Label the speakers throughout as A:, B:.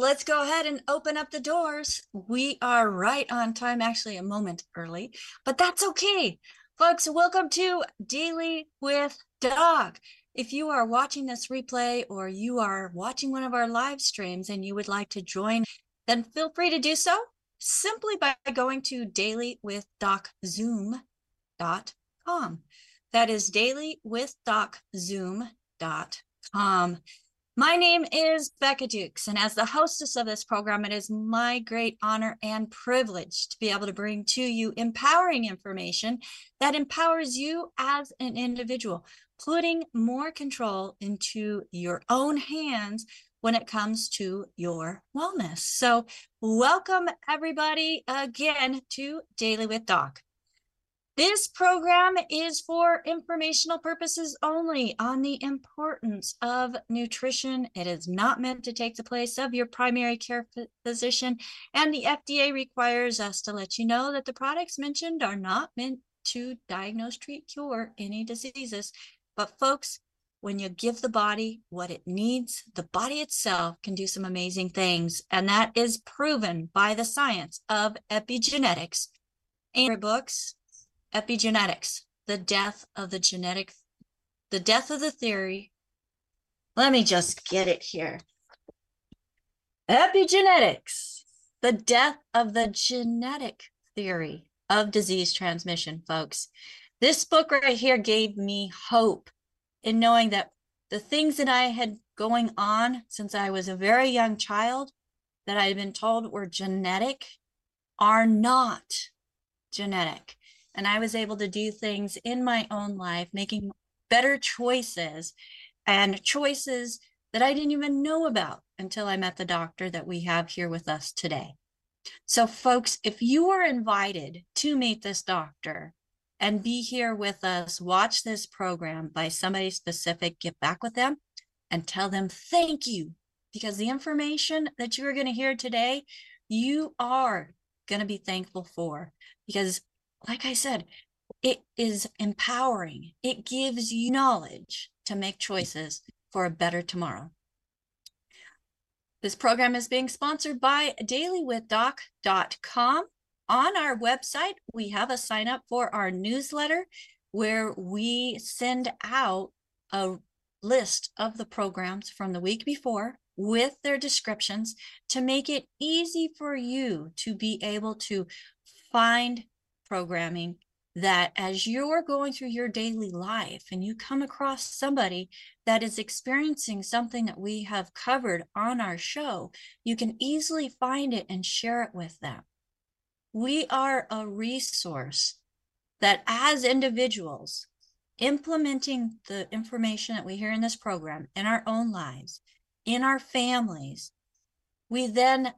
A: let's go ahead and open up the doors. We are right on time, actually a moment early, but that's okay. Folks, welcome to Daily with Doc. If you are watching this replay or you are watching one of our live streams and you would like to join, then feel free to do so simply by going to dailywithdoczoom.com. That is dailywithdoczoom.com. My name is Becca Dukes, and as the hostess of this program, it is my great honor and privilege to be able to bring to you empowering information that empowers you as an individual, putting more control into your own hands when it comes to your wellness. So, welcome everybody again to Daily with Doc. This program is for informational purposes only on the importance of nutrition. It is not meant to take the place of your primary care physician, and the FDA requires us to let you know that the products mentioned are not meant to diagnose, treat, cure any diseases. But, folks, when you give the body what it needs, the body itself can do some amazing things. And that is proven by the science of epigenetics. And books epigenetics, the death of the genetic, the death of the theory. Let me just get it here. Epigenetics, the death of the genetic theory of disease transmission, folks. This book right here gave me hope in knowing that the things that I had going on since I was a very young child that I had been told were genetic are not genetic and I was able to do things in my own life, making better choices and choices that I didn't even know about until I met the doctor that we have here with us today. So, folks, if you are invited to meet this doctor and be here with us, watch this program by somebody specific, get back with them and tell them thank you because the information that you are going to hear today, you are going to be thankful for because like I said, it is empowering. It gives you knowledge to make choices for a better tomorrow. This program is being sponsored by dailywithdoc.com. On our website, we have a sign up for our newsletter where we send out a list of the programs from the week before with their descriptions to make it easy for you to be able to find programming that as you're going through your daily life and you come across somebody that is experiencing something that we have covered on our show, you can easily find it and share it with them. We are a resource that, as individuals, implementing the information that we hear in this program in our own lives, in our families, we then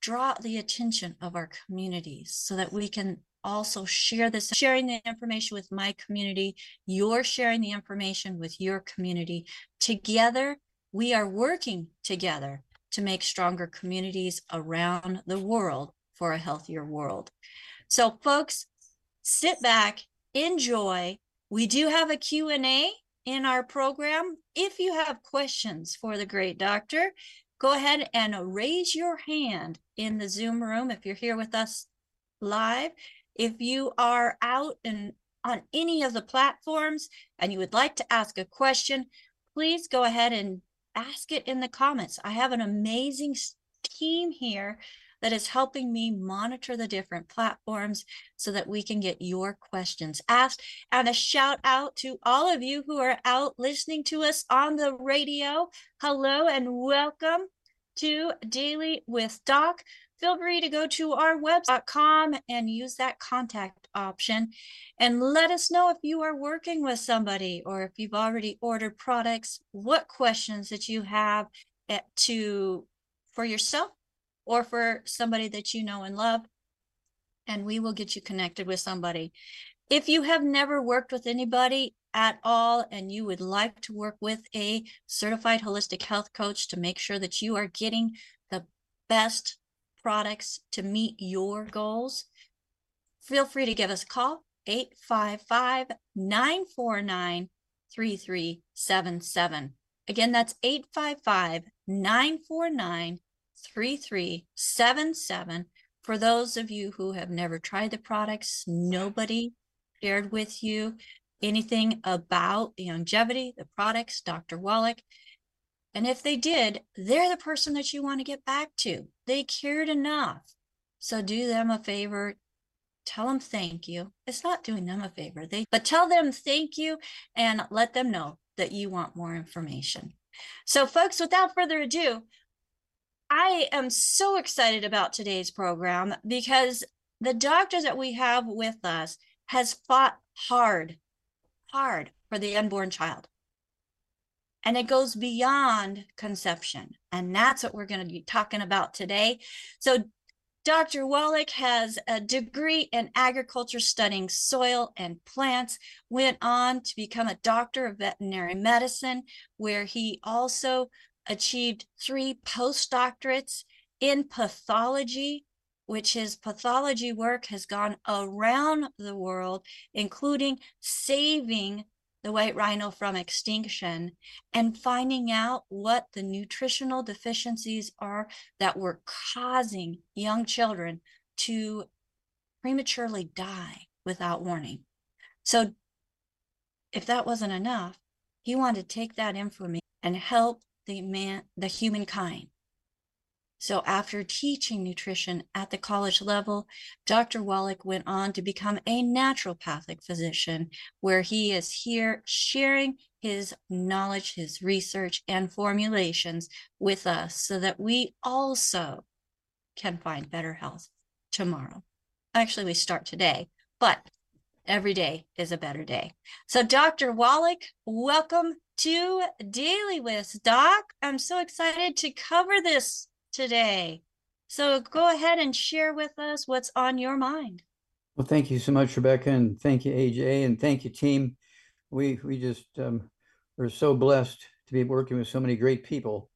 A: draw the attention of our communities so that we can also share this sharing the information with my community. You're sharing the information with your community. Together we are working together to make stronger communities around the world for a healthier world. So folks sit back enjoy. We do have a q&a in our program. If you have questions for the great doctor go ahead and raise your hand in the Zoom room if you're here with us live. If you are out and on any of the platforms and you would like to ask a question, please go ahead and ask it in the comments. I have an amazing team here that is helping me monitor the different platforms so that we can get your questions asked. And a shout out to all of you who are out listening to us on the radio. Hello and welcome to Daily with Doc. Feel free to go to our website.com and use that contact option and let us know if you are working with somebody or if you've already ordered products, what questions that you have eh, to for yourself or for somebody that you know and love, and we will get you connected with somebody. If you have never worked with anybody at all and you would like to work with a certified holistic health coach to make sure that you are getting the best products to meet your goals, feel free to give us a call 855 949 3377. Again, that's 855 949 3377. For those of you who have never tried the products, nobody shared with you anything about the longevity, the products, Dr. Wallach. And if they did, they're the person that you want to get back to. They cared enough. So do them a favor. Tell them thank you. It's not doing them a favor, they but tell them thank you and let them know that you want more information. So, folks, without further ado, I am so excited about today's program because the doctor that we have with us has fought hard, hard for the unborn child. And it goes beyond conception. And that's what we're going to be talking about today. So, Dr. Wallach has a degree in agriculture studying soil and plants, went on to become a doctor of veterinary medicine, where he also achieved three postdoctorates in pathology, which his pathology work has gone around the world, including saving the white rhino from extinction and finding out what the nutritional deficiencies are that were causing young children to prematurely die without warning. So, if that wasn't enough, he wanted to take that information and help the man, the humankind so, after teaching nutrition at the college level, Dr. Wallach went on to become a naturopathic physician, where he is here sharing his knowledge, his research, and formulations with us so that we also can find better health tomorrow. Actually, we start today, but every day is a better day. So, Dr. Wallach, welcome to Daily With Doc. I'm so excited to cover this today. So go ahead and share with us what's on your mind.
B: Well, thank you so much, Rebecca, and thank you, AJ, and thank you, team. We we just um, are so blessed to be working with so many great people,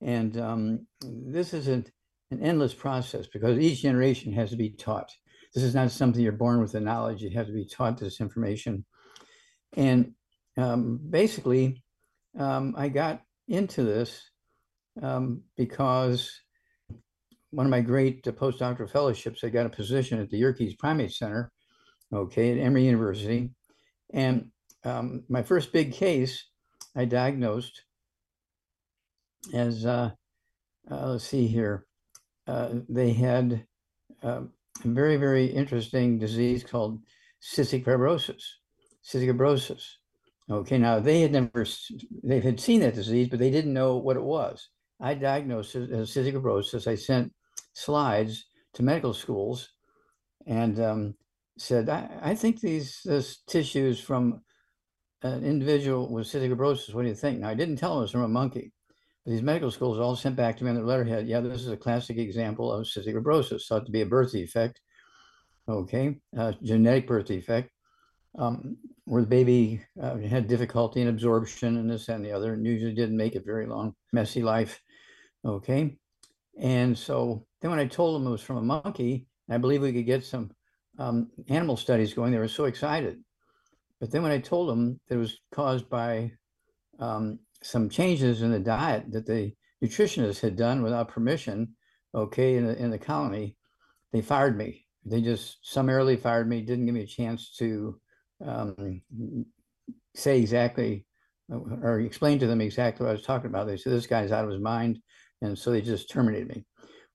B: and um, this is an, an endless process because each generation has to be taught. This is not something you're born with the knowledge; you have to be taught this information. And um, basically, um, I got into this um, because one of my great uh, postdoctoral fellowships, I got a position at the Yerkes Primate Center, okay, at Emory University. And um, my first big case, I diagnosed as, uh, uh, let's see here, uh, they had um, very, very interesting disease called cystic fibrosis, cystic fibrosis. Okay, now they had never, they had seen that disease, but they didn't know what it was. I diagnosed it as cystic fibrosis. I sent slides to medical schools and um, said, I, I, think these this tissues from an individual with cystic fibrosis. What do you think? Now, I didn't tell them it was from a monkey. These medical schools all sent back to me on their letterhead, yeah, this is a classic example of cystic fibrosis, thought to be a birth defect. Okay, uh, genetic birth defect. Um, where the baby uh, had difficulty in absorption and this and the other, and usually didn't make it very long, messy life. Okay. And so then when I told them it was from a monkey, I believe we could get some um, animal studies going, they were so excited. But then when I told them that it was caused by um, some changes in the diet that the nutritionist had done without permission, okay, in the, in the colony, they fired me. They just summarily fired me, didn't give me a chance to um, say exactly or explain to them exactly what I was talking about. They said, this guy's out of his mind. And so they just terminated me.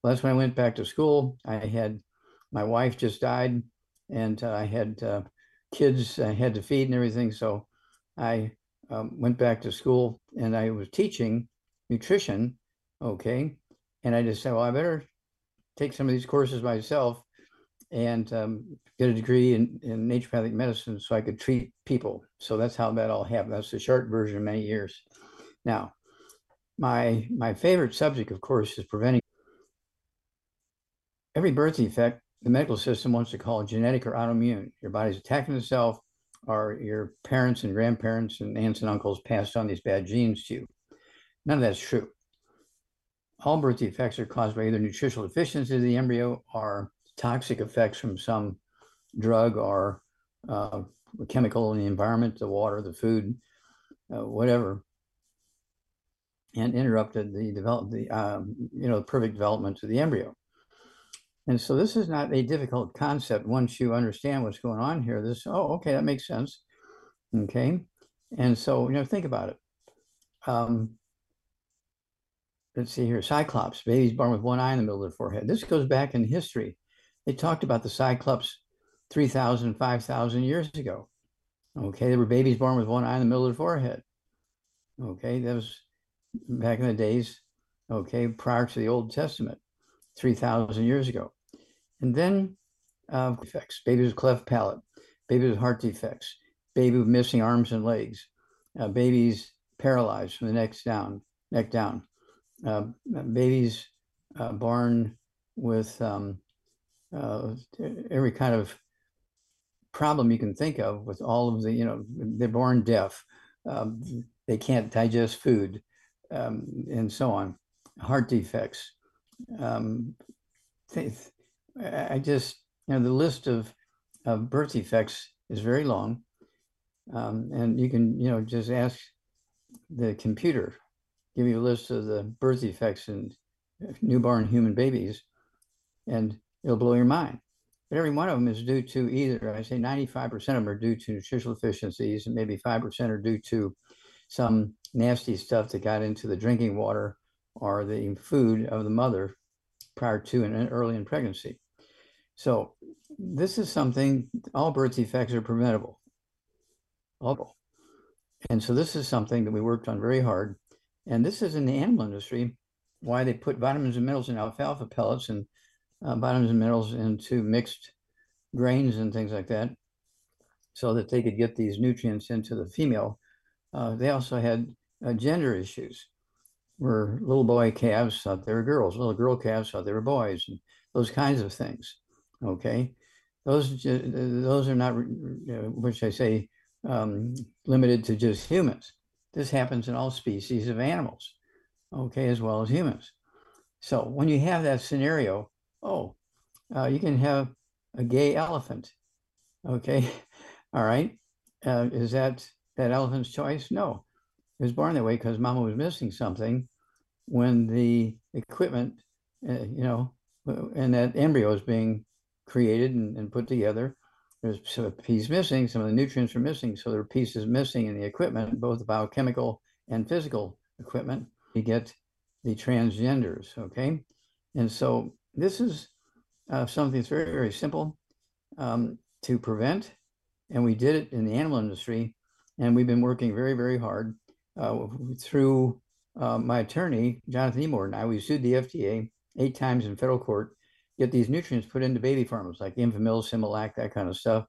B: Well, that's when I went back to school. I had my wife just died, and uh, I had uh, kids I had to feed and everything. So I um, went back to school and I was teaching nutrition. Okay. And I just said, well, I better take some of these courses myself and um, get a degree in, in naturopathic medicine so I could treat people. So that's how that all happened. That's the short version of many years. Now, my my favorite subject, of course, is preventing every birth defect. The medical system wants to call genetic or autoimmune. Your body's attacking itself, or your parents and grandparents and aunts and uncles passed on these bad genes to you. None of that's true. All birth defects are caused by either nutritional deficiency of the embryo or toxic effects from some drug or uh, chemical in the environment, the water, the food, uh, whatever. and interrupted the develop the um, you know perfect development of the embryo. And so this is not a difficult concept once you understand what's going on here. This oh okay that makes sense. Okay, and so you know think about it. Um, let's see here, Cyclops, babies born with one eye in the middle of the forehead. This goes back in history. They talked about the Cyclops 3,000, 5,000 years ago. Okay, there were babies born with one eye in the middle of the forehead. Okay, that was back in the days, okay, prior to the Old Testament, 3,000 years ago. And then uh, defects, babies with cleft palate, babies with heart defects, baby with missing arms and legs, uh, babies paralyzed from the neck down, neck down, uh, babies uh, born with um, uh, every kind of problem you can think of with all of the, you know, they're born deaf, um, they can't digest food, um, and so on, heart defects. Um, I just, you know, the list of, of birth defects is very long. Um, and you can, you know, just ask the computer, give you a list of the birth defects in newborn human babies, and it'll blow your mind. But every one of them is due to either, I say 95% of them are due to nutritional deficiencies, and maybe 5% are due to some nasty stuff that got into the drinking water or the food of the mother prior to and early in pregnancy. So this is something, all birth defects are preventable. All. And so this is something that we worked on very hard. And this is in the animal industry, why they put vitamins and minerals in alfalfa pellets and uh, vitamins and minerals into mixed grains and things like that, so that they could get these nutrients into the female. Uh, they also had uh, gender issues, where little boy calves thought they were girls, little girl calves thought they were boys, and those kinds of things. Okay, those those are not, which I say, um, limited to just humans. This happens in all species of animals, okay, as well as humans. So when you have that scenario, oh, uh, you can have a gay elephant. Okay, all right. Uh, is that that elephant's choice? No, was born that way because mama was missing something when the equipment, uh, you know, and that embryo is being created and, and put together. There's a piece missing, some of the nutrients are missing. So there are pieces missing in the equipment, both the biochemical and physical equipment. You get the transgenders, okay? And so this is uh, something that's very, very simple um, to prevent. And we did it in the animal industry. And we've been working very, very hard uh, through uh, my attorney, Jonathan E. Morton. I we sued the FDA eight times in federal court, get these nutrients put into baby formulas like Enfamil, Similac, that kind of stuff.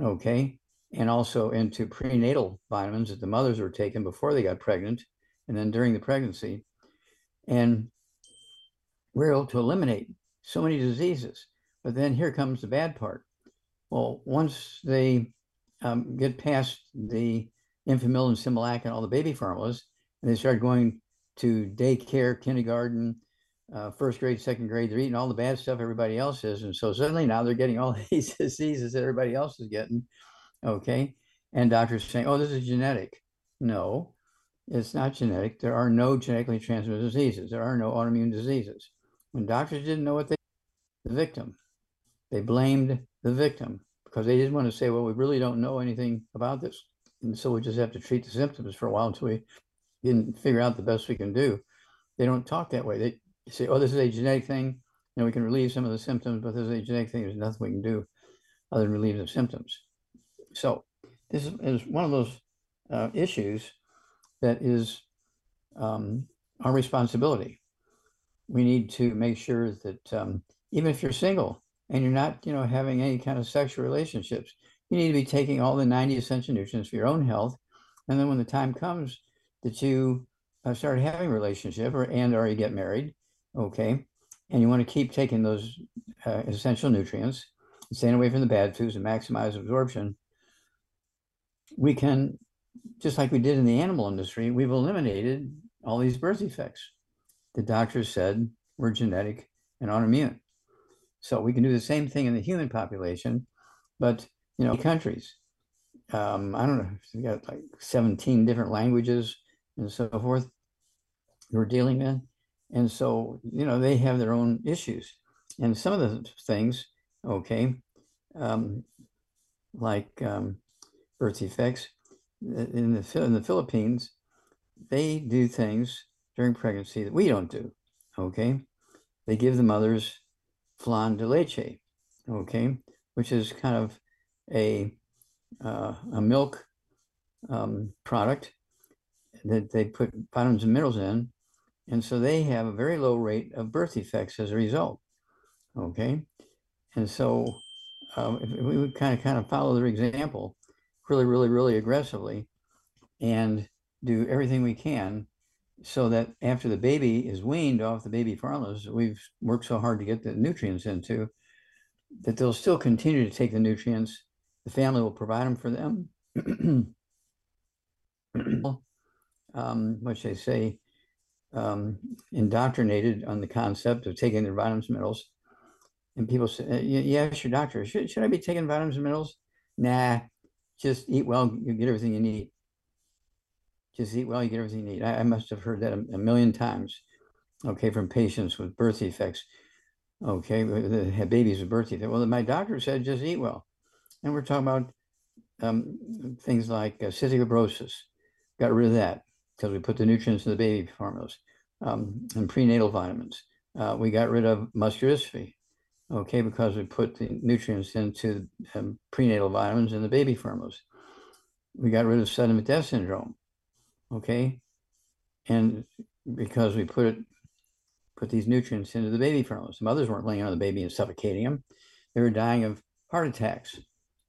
B: Okay. And also into prenatal vitamins that the mothers were taking before they got pregnant and then during the pregnancy. And we're able to eliminate so many diseases. But then here comes the bad part. Well, once they um, get past the Enfamil and Similac and all the baby formulas, and they start going to daycare, kindergarten, uh, first grade, second grade, they're eating all the bad stuff everybody else is. And so suddenly now they're getting all these diseases that everybody else is getting. Okay. And doctors saying, oh, this is genetic. No, it's not genetic. There are no genetically transmitted diseases. There are no autoimmune diseases. When doctors didn't know what they the victim, they blamed the victim because they didn't want to say, well, we really don't know anything about this. And so we just have to treat the symptoms for a while until we can figure out the best we can do. They don't talk that way. They say, oh, this is a genetic thing. Know, we can relieve some of the symptoms, but this is a genetic thing. There's nothing we can do other than relieve the symptoms. So this is one of those uh, issues that is um, our responsibility. We need to make sure that um, even if you're single and you're not, you know, having any kind of sexual relationships, you need to be taking all the 90 essential nutrients for your own health. And then when the time comes that you uh, start having a relationship or and or you get married, okay, and you want to keep taking those uh, essential nutrients, staying away from the bad foods and maximize absorption, we can, just like we did in the animal industry, we've eliminated all these birth defects. The doctors said were genetic and autoimmune. So we can do the same thing in the human population, but you know, countries. Um, I don't know, we got like 17 different languages and so forth. we're dealing with. And so, you know, they have their own issues. And some of the things, okay, um, like um, birth defects in the in the Philippines, they do things during pregnancy that we don't do. Okay, they give the mothers flan de leche, okay, which is kind of a uh, a milk um, product that they put vitamins and minerals in, and so they have a very low rate of birth defects as a result. Okay, and so if we would kind of kind of follow their example, really, really, really aggressively, and do everything we can so that after the baby is weaned off the baby formulas, we've worked so hard to get the nutrients into, that they'll still continue to take the nutrients. The family will provide them for them. um, what should I say? Um, indoctrinated on the concept of taking their vitamins and minerals. And people say, uh, "Yes, your doctor. Should, should I be taking vitamins and minerals?" Nah, just eat well. You get everything you need just eat well, you get everything you need. I, I must have heard that a, a, million times, okay, from patients with birth defects, okay, that babies with birth defects. Well, my doctor said just eat well. And we're talking about um, things like uh, cystic fibrosis, got rid of that because we put the nutrients in the baby formulas um, and prenatal vitamins. Uh, we got rid of muscular dystrophy, okay, because we put the nutrients into um, prenatal vitamins in the baby formulas. We got rid of sudden death syndrome okay? And because we put it, put these nutrients into the baby formulas. Some others weren't laying on the baby and suffocating them. They were dying of heart attacks,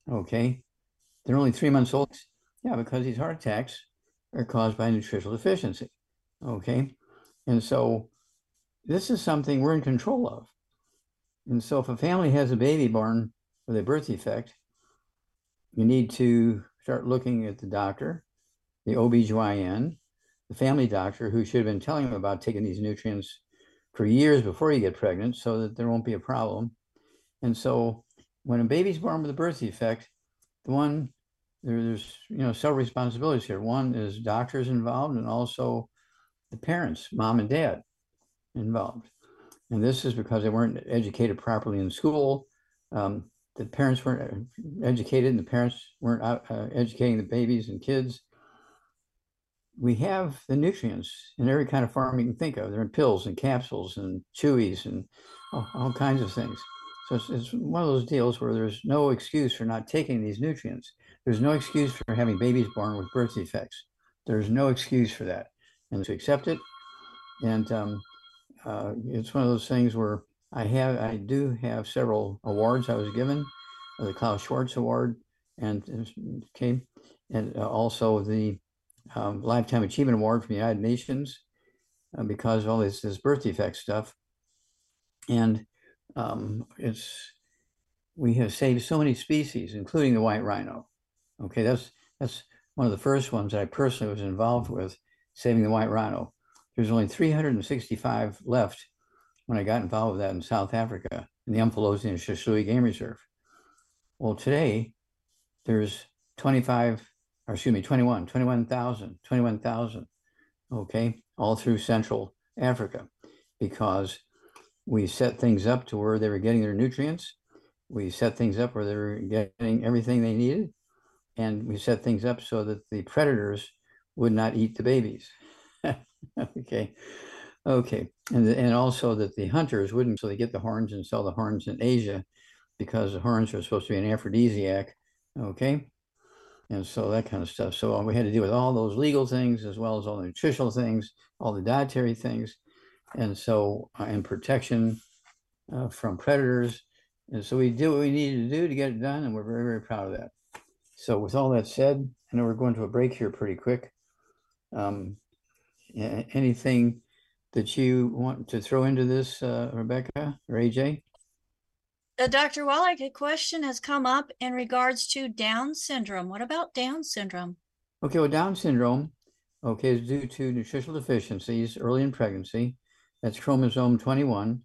B: okay? They're only three months old. Yeah, because these heart attacks are caused by nutritional deficiency, okay? And so this is something we're in control of. And so if a family has a baby born with a birth defect, you need to start looking at the doctor the OBGYN, the family doctor who should have been telling them about taking these nutrients for years before you get pregnant so that there won't be a problem. And so when a baby's born with a birth defect, the one there's you know several responsibilities here. One is doctors involved and also the parents, mom and dad involved. And this is because they weren't educated properly in school. Um, the parents weren't educated and the parents weren't uh, educating the babies and kids we have the nutrients in every kind of farm you can think of. They're in pills and capsules and chewies and all, all kinds of things. So it's, it's, one of those deals where there's no excuse for not taking these nutrients. There's no excuse for having babies born with birth defects. There's no excuse for that. And to accept it. And um, uh, it's one of those things where I have, I do have several awards I was given, the Klaus Schwarz Award, and okay, and uh, also the um, Lifetime Achievement Award from the United Nations uh, because of all this, this birth defect stuff. And um, it's, we have saved so many species, including the white rhino. Okay, that's, that's one of the first ones that I personally was involved with, saving the white rhino. There's only 365 left when I got involved with that in South Africa in the Umfolozi and Hluhluwe Game Reserve. Well, today there's 25 or excuse me, 21, 21,000, 21,000, okay, all through Central Africa, because we set things up to where they were getting their nutrients. We set things up where they were getting everything they needed. And we set things up so that the predators would not eat the babies. okay. Okay. And, and also that the hunters wouldn't, so they get the horns and sell the horns in Asia because the horns are supposed to be an aphrodisiac. Okay and so that kind of stuff. So we had to deal with all those legal things as well as all the nutritional things, all the dietary things, and so uh, and protection uh, from predators. And so we did what we needed to do to get it done, and we're very very proud of that. So with all that said, I know we're going to a break here pretty quick. Um, anything that you want to throw into this, uh, Rebecca or AJ?
A: Uh, Dr. Wallach, a question has come up in regards to Down syndrome. What about Down syndrome?
B: Okay, well, Down syndrome, okay, is due to nutritional deficiencies early in pregnancy. That's chromosome 21,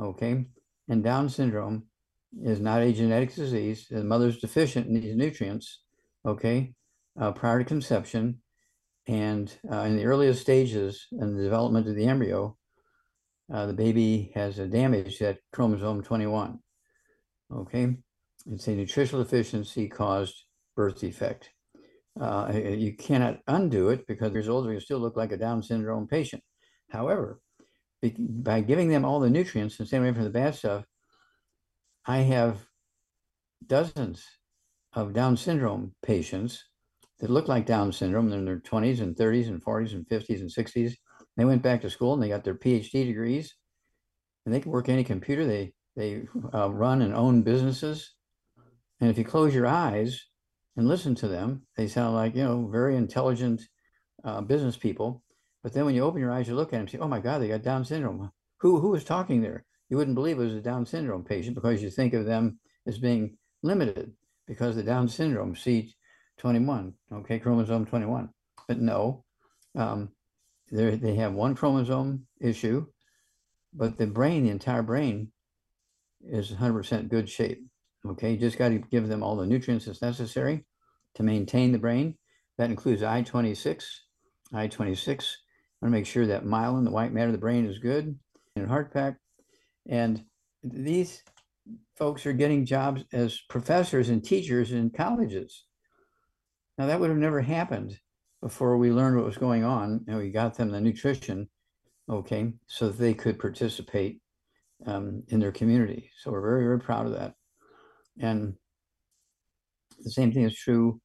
B: okay? And Down syndrome is not a genetic disease. The mother's deficient in these nutrients, okay, uh, prior to conception. And uh, in the earliest stages in the development of the embryo, uh, the baby has a damage at chromosome 21. Okay, it's a nutritional deficiency caused birth defect. Uh, you cannot undo it because years older, you still look like a Down syndrome patient. However, by giving them all the nutrients and staying away from the bad stuff, I have dozens of Down syndrome patients that look like Down syndrome. They're in their 20s and 30s and 40s and 50s and 60s. They went back to school and they got their PhD degrees and they can work any computer. They, they uh, run and own businesses. And if you close your eyes and listen to them, they sound like, you know, very intelligent uh, business people. But then when you open your eyes, you look at them say, oh my God, they got Down syndrome. Who, who was talking there? You wouldn't believe it was a Down syndrome patient because you think of them as being limited because the Down syndrome, C21, okay, chromosome 21. But no, um, they have one chromosome issue, but the brain, the entire brain, is 100% good shape. Okay, you just got to give them all the nutrients that's necessary to maintain the brain. That includes I-26, I-26. I want to make sure that myelin, the white matter of the brain, is good, and heart pack. And these folks are getting jobs as professors and teachers in colleges. Now, that would have never happened before we learned what was going on and we got them the nutrition, okay, so they could participate um, in their community. So we're very, very proud of that. And the same thing is true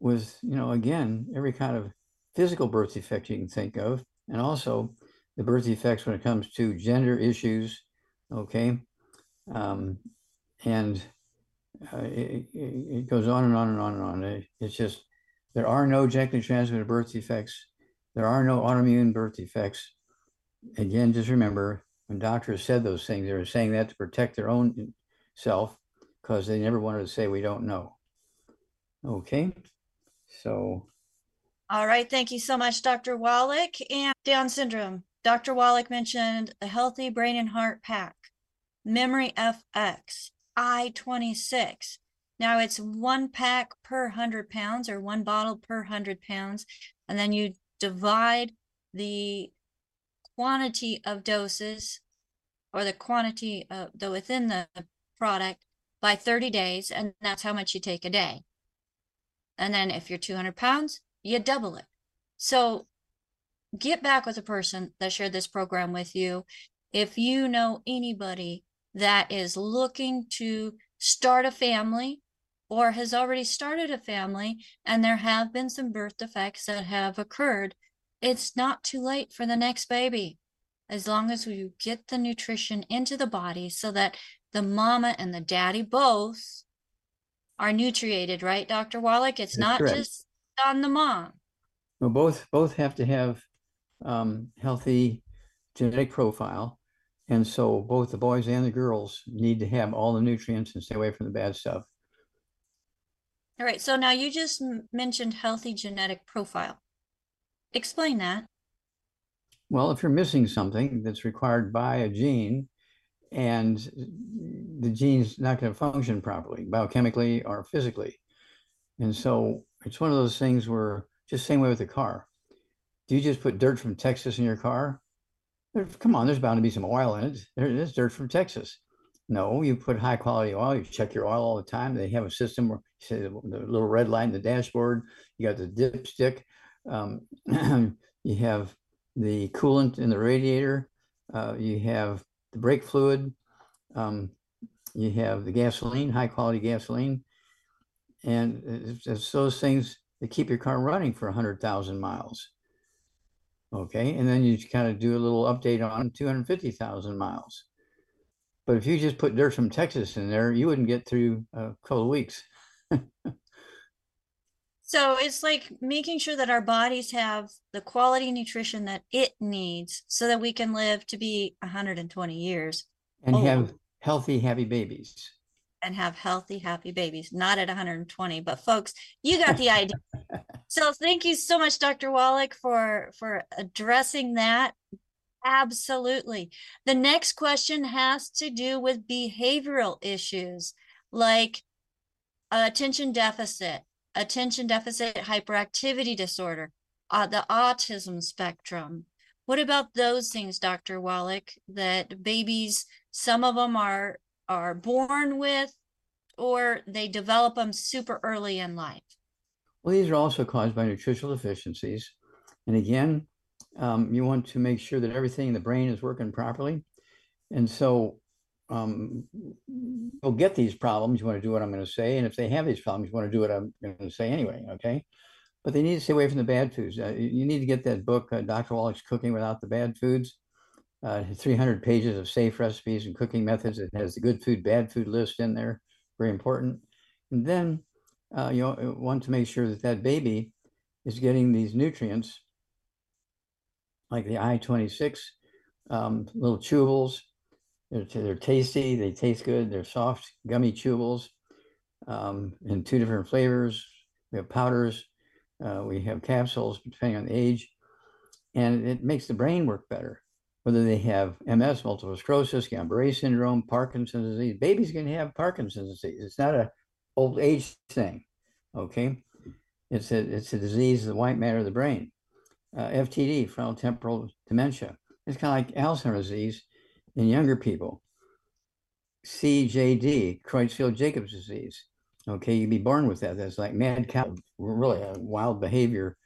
B: with, you know, again, every kind of physical birth defects you can think of, and also the birth defects when it comes to gender issues, okay? Um, and uh, it, it, goes on and on and on and on. It, it's just, there are no genetically transmitted birth defects. There are no autoimmune birth defects. Again, just remember when doctors said those things, they were saying that to protect their own self because they never wanted to say, we don't know. Okay, so.
A: All right, thank you so much, Dr. Wallach. And Down syndrome, Dr. Wallach mentioned a healthy brain and heart pack, memory FX, I-26. Now it's one pack per 100 pounds or one bottle per 100 pounds. And then you divide the quantity of doses or the quantity of the within the product by 30 days. And that's how much you take a day. And then if you're 200 pounds, you double it. So get back with the person that shared this program with you. If you know anybody that is looking to start a family or has already started a family and there have been some birth defects that have occurred, it's not too late for the next baby. As long as you get the nutrition into the body so that the mama and the daddy both are nutriated, right, Dr. Wallach? It's That's not correct. just on the mom.
B: Well, both both have to have um, healthy genetic profile and so both the boys and the girls need to have all the nutrients and stay away from the bad stuff.
A: All right. So now you just mentioned healthy genetic profile. Explain that.
B: Well, if you're missing something that's required by a gene and the gene's not going to function properly, biochemically or physically. And so it's one of those things where just same way with the car. Do you just put dirt from Texas in your car? come on, there's bound to be some oil in it. There is dirt from Texas. No, you put high quality oil. You check your oil all the time. They have a system where you say the, the little red light in the dashboard. You got the dipstick. Um, you have the coolant in the radiator. Uh, you have the brake fluid. Um, you have the gasoline, high quality gasoline, and it's, it's those things that keep your car running for hundred thousand miles. Okay, and then you kind of do a little update on 250,000 miles. But if you just put dirt from Texas in there, you wouldn't get through a couple of weeks.
A: so it's like making sure that our bodies have the quality nutrition that it needs so that we can live to be 120 years.
B: And old. have healthy, happy babies.
A: And have healthy, happy babies, not at 120. But folks, you got the idea. So thank you so much, Dr. Wallach, for, for addressing that. Absolutely. The next question has to do with behavioral issues like attention deficit, attention deficit hyperactivity disorder, uh, the autism spectrum. What about those things, Dr. Wallach, that babies, some of them are are born with or they develop them super early in life?
B: Well, these are also caused by nutritional deficiencies. And again, um, you want to make sure that everything in the brain is working properly. And so um, you'll get these problems. You want to do what I'm going to say. And if they have these problems, you want to do what I'm going to say anyway. Okay. But they need to stay away from the bad foods. Uh, you need to get that book, uh, Dr. Wallach's Cooking Without the Bad Foods. Uh, 300 pages of safe recipes and cooking methods. It has the good food, bad food list in there. Very important. And then uh, you want to make sure that that baby is getting these nutrients like the I-26 um, little chewables. They're, they're tasty, they taste good, they're soft, gummy chewables um, in two different flavors. We have powders, uh, we have capsules, depending on the age, and it makes the brain work better. Whether they have MS, multiple sclerosis, Guillain-Barré syndrome, Parkinson's disease, babies can have Parkinson's disease. It's not a old age thing, okay? It's a, it's a disease of the white matter of the brain. Uh, FTD, frontal temporal dementia. It's kind of like Alzheimer's disease in younger people. CJD, Creutzfeldt-Jacobs disease. Okay, you'd be born with that. That's like mad cow, really a wild behavior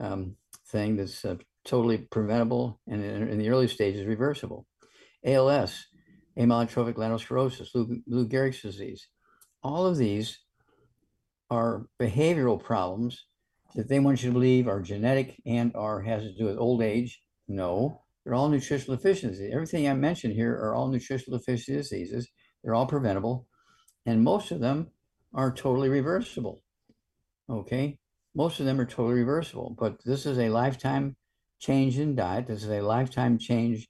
B: um, thing that's uh, totally preventable and in, in, the early stages reversible. ALS, amyotrophic lateral sclerosis, Lou, Lou Gehrig's disease. All of these are behavioral problems that they want you to believe are genetic and are has to do with old age. No, they're all nutritional deficiencies. Everything I mentioned here are all nutritional deficiency diseases. They're all preventable, and most of them are totally reversible. Okay, most of them are totally reversible, but this is a lifetime change in diet. This is a lifetime change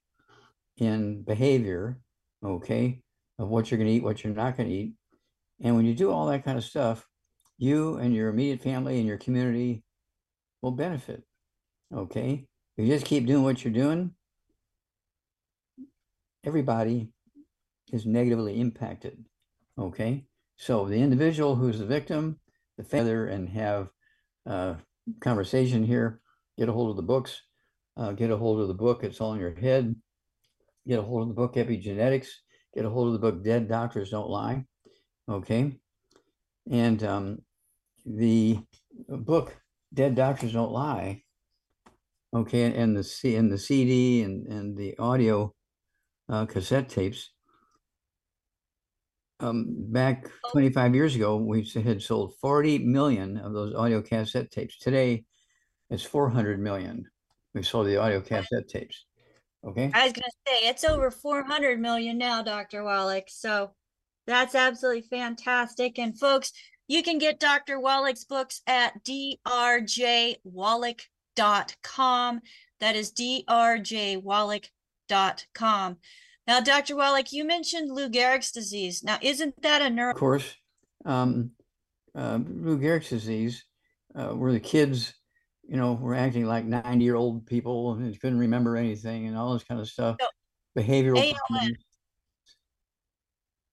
B: in behavior. Okay, of what you're going to eat, what you're not going to eat, and when you do all that kind of stuff, you and your immediate family and your community will benefit. Okay, if you just keep doing what you're doing, everybody is negatively impacted. Okay, so the individual who's the victim, the father, and have a conversation here, get a hold of the books, uh, get a hold of the book, it's all in your head, get a hold of the book, Epigenetics, get a hold of the book, Dead Doctors Don't Lie. Okay, and um, the book, Dead Doctors Don't Lie, okay, and the C and the CD and, and the audio uh, cassette tapes. Um, back oh. 25 years ago, we had sold 40 million of those audio cassette tapes. Today, it's 400 million. We sold the audio cassette tapes. Okay.
A: I was going to say it's over 400 million now, Dr. Wallach. So that's absolutely fantastic. And folks, you can get Dr. Wallach's books at drjwallach.com. That is drjwallach.com. Now, Dr. Wallach, you mentioned Lou Gehrig's disease. Now, isn't that a neuro?
B: Of course. Um, uh, Lou Gehrig's disease, uh, where the kids, you know, were acting like 90 year old people and couldn't remember anything and all this kind of stuff. So, Behavioral.
A: ALS,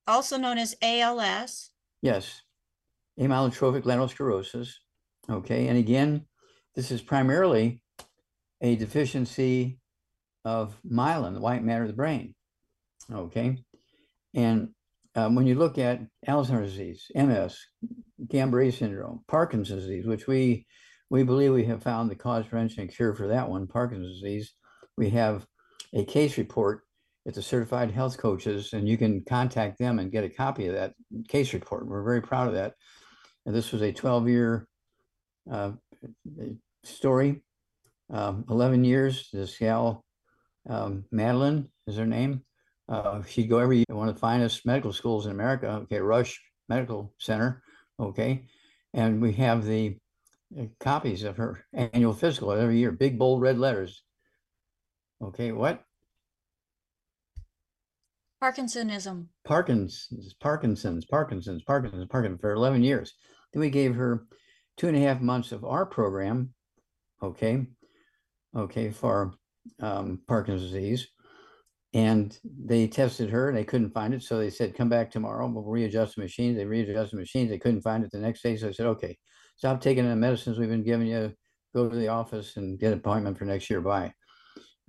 A: also known as ALS.
B: Yes amyotrophic lateral sclerosis. Okay, and again, this is primarily a deficiency of myelin, the white matter of the brain. Okay, and um, when you look at Alzheimer's disease, MS, Guillain-Barré syndrome, Parkinson's disease, which we we believe we have found the cause, prevention, and cure for that one, Parkinson's disease. We have a case report at the certified health coaches, and you can contact them and get a copy of that case report. We're very proud of that. And this was a 12 year uh, story. Um, 11 years, this gal, um, Madeline is her name. Uh, she'd go every one of the finest medical schools in America, okay, Rush Medical Center, okay. And we have the copies of her annual physical every year, big bold red letters. Okay, what?
A: Parkinsonism.
B: Parkinson's, Parkinson's, Parkinson's, Parkinson's, Parkinson's for 11 years. Then we gave her two and a half months of our program, okay, okay, for um, Parkinson's disease. And they tested her and they couldn't find it. So they said, come back tomorrow. We'll readjust the machines. They readjusted the machines. They couldn't find it the next day. So I said, okay, stop taking the medicines we've been giving you go to the office and get an appointment for next year. Bye.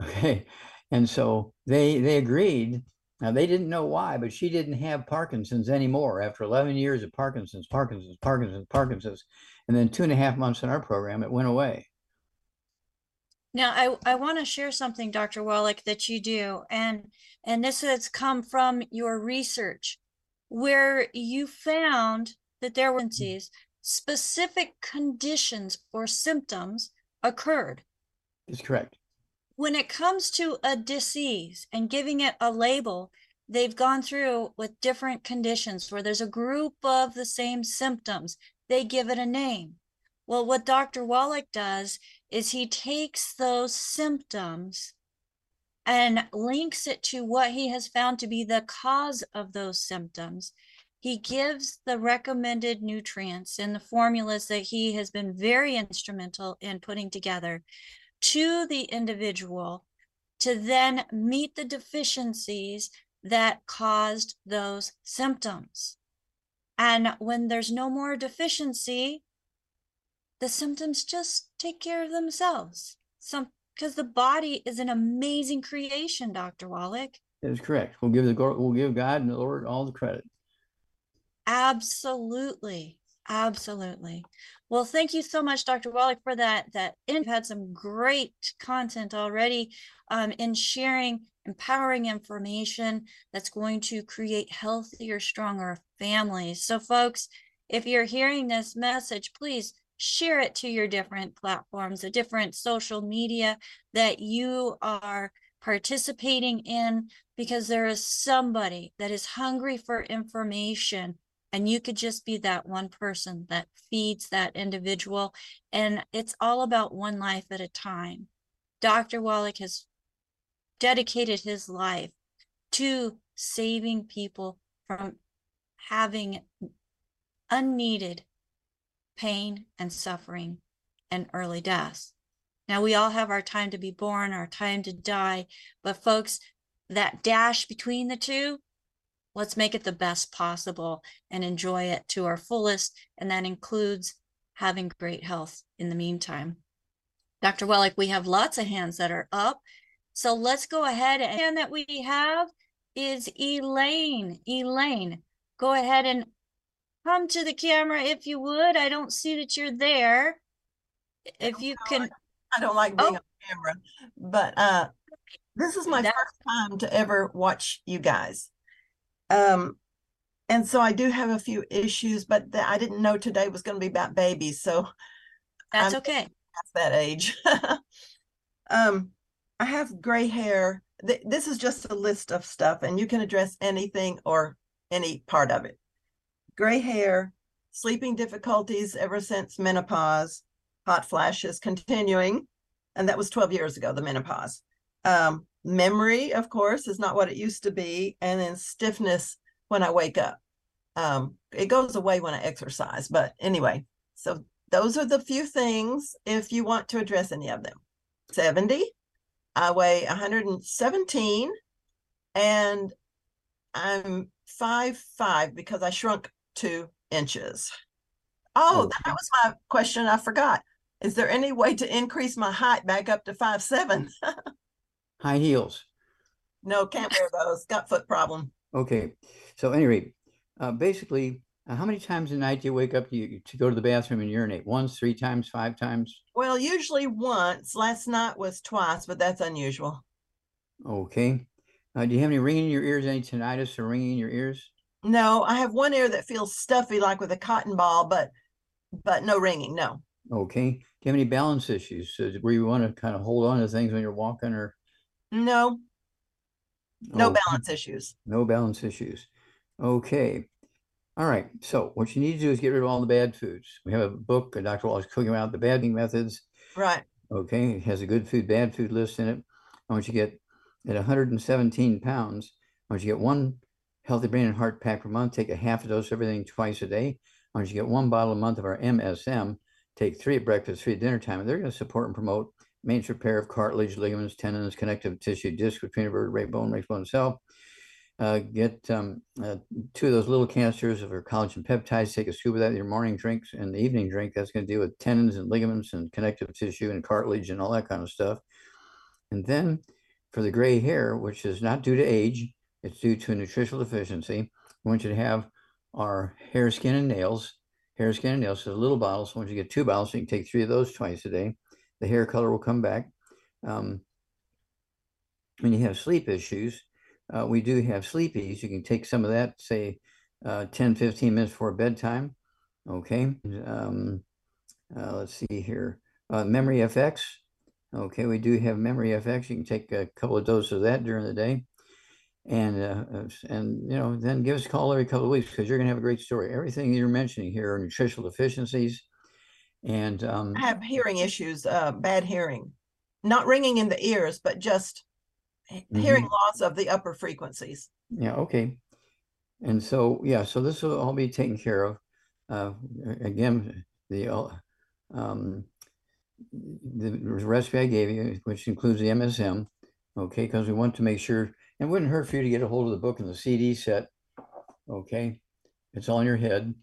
B: Okay. And so they they agreed. Now they didn't know why, but she didn't have Parkinson's anymore after 11 years of Parkinson's, Parkinson's, Parkinson's, Parkinson's. And then two and a half months in our program, it went away.
A: Now, I, I want to share something, Dr. Wallach, that you do, and and this has come from your research, where you found that there were mm. Specific conditions or symptoms occurred.
B: That's correct.
A: When it comes to a disease and giving it a label, they've gone through with different conditions where there's a group of the same symptoms. They give it a name. Well, what Dr. Wallach does is he takes those symptoms and links it to what he has found to be the cause of those symptoms. He gives the recommended nutrients and the formulas that he has been very instrumental in putting together to the individual to then meet the deficiencies that caused those symptoms. And when there's no more deficiency, the symptoms just take care of themselves. Some because the body is an amazing creation, Dr. Wallach.
B: That is correct. We'll give the we'll give God and the Lord all the credit.
A: Absolutely. Absolutely. Well, thank you so much, Dr. Wallach, for that. That you've had some great content already um, in sharing empowering information that's going to create healthier, stronger families. So, folks, if you're hearing this message, please share it to your different platforms, the different social media that you are participating in, because there is somebody that is hungry for information. And you could just be that one person that feeds that individual. And it's all about one life at a time. Dr. Wallach has dedicated his life to saving people from having unneeded pain and suffering and early death. Now, we all have our time to be born, our time to die, but folks, that dash between the two, let's make it the best possible and enjoy it to our fullest. And that includes having great health in the meantime. Dr. Wallach, we have lots of hands that are up. So let's go ahead and that we have is Elaine. Elaine, go ahead and come to the camera if you would. I don't see that you're there. If you can.
C: I don't like being oh. on camera, but uh, this is my first time to ever watch you guys. Um, and so I do have a few issues, but the, I didn't know today was going to be about babies. So
A: that's I'm okay.
C: Past that age. um, I have gray hair. Th- this is just a list of stuff, and you can address anything or any part of it gray hair, sleeping difficulties ever since menopause, hot flashes continuing. And that was 12 years ago, the menopause. Um, memory, of course, is not what it used to be. And then stiffness when I wake up. Um, it goes away when I exercise. But anyway, so those are the few things if you want to address any of them. 70, I weigh 117, and I'm five five because I shrunk two inches. Oh, that was my question. I forgot. Is there any way to increase my height back up to five seven?
B: High heels.
C: No, can't wear those. Got foot problem.
B: Okay. So anyway, uh, basically, uh, how many times a night do you wake up to, you, to go to the bathroom and urinate? Once, three times, five times?
C: Well, usually once. Last night was twice, but that's unusual.
B: Okay. Uh, do you have any ringing in your ears, any tinnitus or ringing in your ears?
C: No, I have one ear that feels stuffy, like with a cotton ball, but but no ringing. No.
B: Okay. Do you have any balance issues so where you want to kind of hold on to things when you're walking or?
C: No. No oh, balance issues.
B: No balance issues. Okay. All right. So what you need to do is get rid of all the bad foods. We have a book, Dr. Wallace cooking out the bad methods.
C: Right.
B: Okay. It has a good food, bad food list in it. I want you to get at 117 pounds. I want you to get one Healthy Brain and Heart Pack per month. Take a half a dose of everything twice a day. Why don't you get one bottle a month of our MSM? Take three at breakfast, three at dinner time. And they're going to support and promote maintenance repair of cartilage, ligaments, tendons, connective tissue, disc between vertebrae, bone, bone cell. uh, get um, uh, two of those little cancers of your collagen peptides. Take a scoop of that in your morning drinks and the evening drink. That's going to deal with tendons and ligaments and connective tissue and cartilage and all that kind of stuff. And then for the gray hair, which is not due to age, it's due to a nutritional deficiency. We want you to have our hair, skin, and nails. Hair, skin, and nails. Is so a little bottles. So once you get two bottles, so you can take three of those twice a day. The hair color will come back. Um, when you have sleep issues, uh, we do have sleepies. You can take some of that, say uh, 10, 15 minutes before bedtime. Okay. Um, uh, let's see here. Uh, memory FX. Okay, we do have memory FX. You can take a couple of doses of that during the day. And uh, uh, and you know, then give us a call every couple of weeks because you're gonna have a great story. Everything you're mentioning here are nutritional deficiencies. And um,
C: I have hearing issues, uh, bad hearing, not ringing in the ears, but just he- hearing loss of the upper frequencies.
B: Yeah, okay. And so, yeah, so this will all be taken care of. Uh, a- again, the, uh, um, the recipe I gave you, which includes the MSM, okay, because we want to make sure, and it wouldn't hurt for you to get a hold of the book and the CD set, okay? It's all in your head.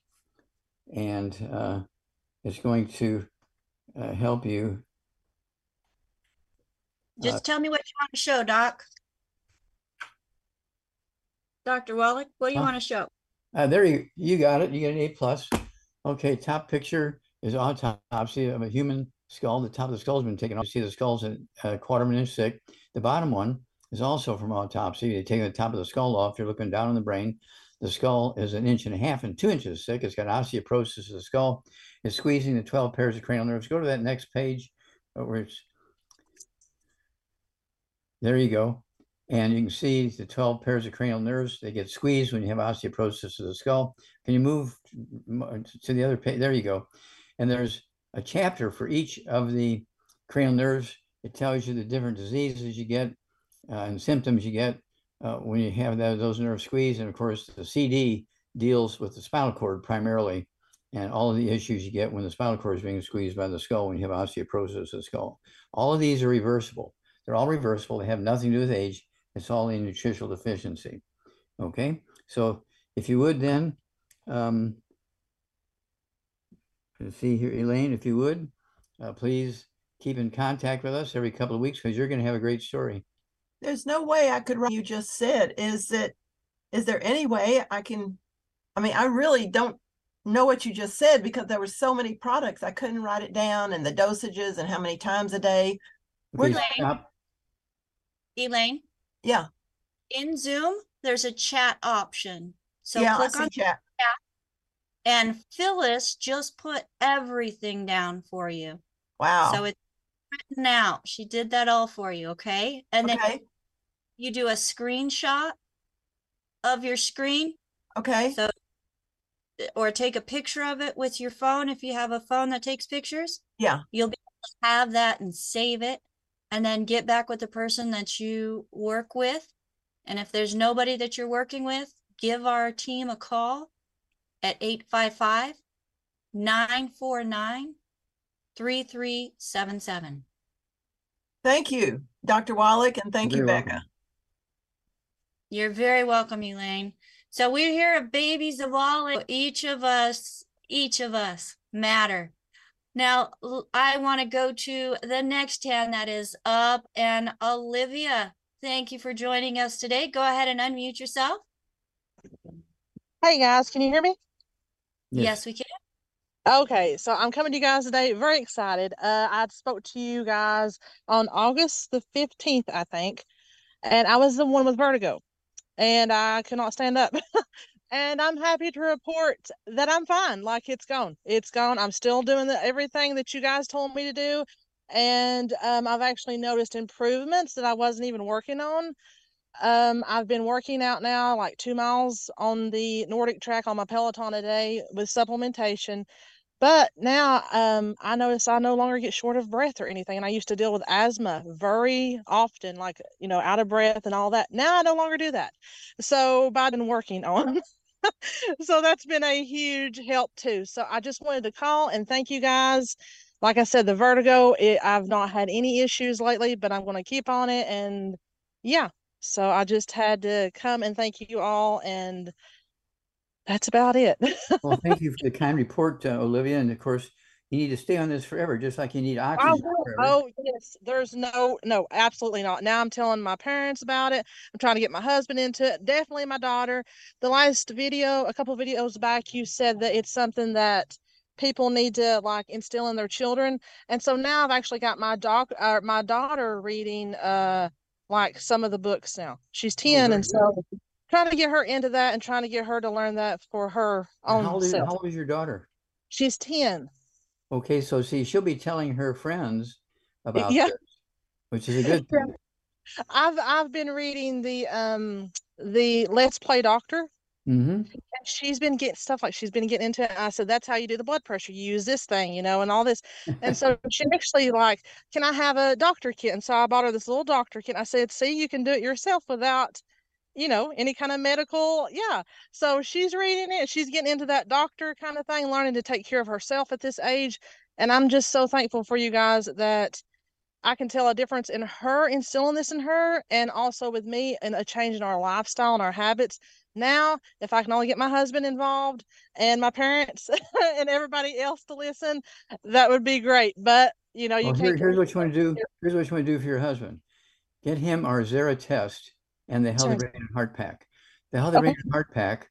B: And, uh, it's going to, uh, help you. Uh,
A: Just tell me what you want to show, Doc. Dr. Wallach, what do you
B: Huh?
A: want to show?
B: Uh, there you, you got it. You get an A plus. Okay, top picture is autopsy of a human skull. The top of the skull has been taken off. You see the skull's a, a quarter of an inch thick. The bottom one is also from autopsy. They take the top of the skull off. You're looking down on the brain. The skull is an inch and a half and two inches thick. It's got osteoporosis of the skull. It's squeezing the 12 pairs of cranial nerves. Go to that next page uh, where it's there you go. And you can see the 12 pairs of cranial nerves, they get squeezed when you have osteoporosis of the skull. Can you move to the other page? There you go. And there's a chapter for each of the cranial nerves. It tells you the different diseases you get uh, and symptoms you get uh, when you have that, those nerves squeezed. And of course, the CD deals with the spinal cord primarily and all of the issues you get when the spinal cord is being squeezed by the skull when you have osteoporosis of the skull. All of these are reversible. They're all reversible. They have nothing to do with age. It's all a nutritional deficiency. Okay, so if you would then, um, see here, Elaine, if you would, uh, please keep in contact with us every couple of weeks because you're going to have a great story.
C: There's no way I could write you just said. Is it is there any way I can I mean, I really don't know what you just said because there were so many products. I couldn't write it down and the dosages and how many times a day. Where
B: Okay,
C: do
A: I-
B: stop.
A: Elaine,
C: Yeah.
A: in Zoom, there's a chat option. So
C: yeah,
A: click on
C: chat.
A: and Phyllis just put everything down for you.
C: Wow.
A: So it's written out. She did that all for you, okay? And then
C: okay.
A: You do a screenshot of your screen
C: Okay.
A: So, or take a picture of it with your phone if you have a phone that takes pictures.
C: Yeah.
A: You'll be able to have that and save it and then get back with the person that you work with. And if there's nobody that you're working with, give our team a call at 855 949 3377.
C: Thank you, Dr. Wallach, and thank you,
B: You're welcome.
C: Becca.
A: You're very welcome, Elaine. So we're here at Babies of All. Each of us, each of us matter. Now I want to go to the next hand that is up and Olivia. Thank you for joining us today. Go ahead and unmute yourself.
D: Hey guys, can you hear me?
A: Yes, we can.
D: Okay, so I'm coming to you guys today, very excited. Uh, I spoke to you guys on August the 15th, I think, and I was the one with vertigo, and I could not stand up. And I'm happy to report that I'm fine. Like it's gone. It's gone. I'm still doing the, everything that you guys told me to do. And um, I've actually noticed improvements that I wasn't even working on. Um, I've been working out now like two miles on the NordicTrack on my Peloton a day with supplementation. But now um, I notice I no longer get short of breath or anything. And I used to deal with asthma very often, like, you know, out of breath and all that. Now I no longer do that. So I've been working on. so that's been a huge help too. So I just wanted to call and thank you guys. Like I said, the vertigo, it, I've not had any issues lately, but I'm going to keep on it. And yeah, So I just had to come and thank you all, and that's about it.
B: Well, thank you for the kind report, uh, Olivia. And of course, you need to stay on this forever, just like you need
D: I
B: oxygen
D: will.
B: forever.
D: Oh, yes. There's no, no, absolutely not. Now I'm telling my parents about it. I'm trying to get my husband into it. Definitely my daughter. The last video, a couple videos back, you said that it's something that people need to like instill in their children. And so now I've actually got my doc, uh, my daughter reading, uh, like some of the books now. She's 10.
B: Oh, very
D: And so trying to get her into that and trying to get her to learn that for her own
B: How old is,
D: self.
B: how old is your daughter?
D: She's 10.
B: Okay, so see, she'll be telling her friends about
D: yeah.
B: this, which is a good thing.
D: I've I've been reading the um the Let's Play Doctor.
B: hmm
D: and She's been getting stuff like she's been getting into it. I said, that's how you do the blood pressure. You use this thing, you know, and all this. And so she actually like, can I have a doctor kit? And so I bought her this little doctor kit. I said, see, you can do it yourself without, you know, any kind of medical. Yeah. So she's reading it. She's getting into that doctor kind of thing, learning to take care of herself at this age. And I'm just so thankful for you guys that I can tell a difference in her instilling this in her and also with me and a change in our lifestyle and our habits. Now, if I can only get my husband involved and my parents and everybody else to listen, that would be great. But you know, you
B: Well,
D: can't.
B: here, here's what you want to do. Here's what you want to do for your husband. Get him our Zera test and the Healthy. Brain and Heart Pack. The Healthy
D: Okay.
B: Brain and Heart Pack,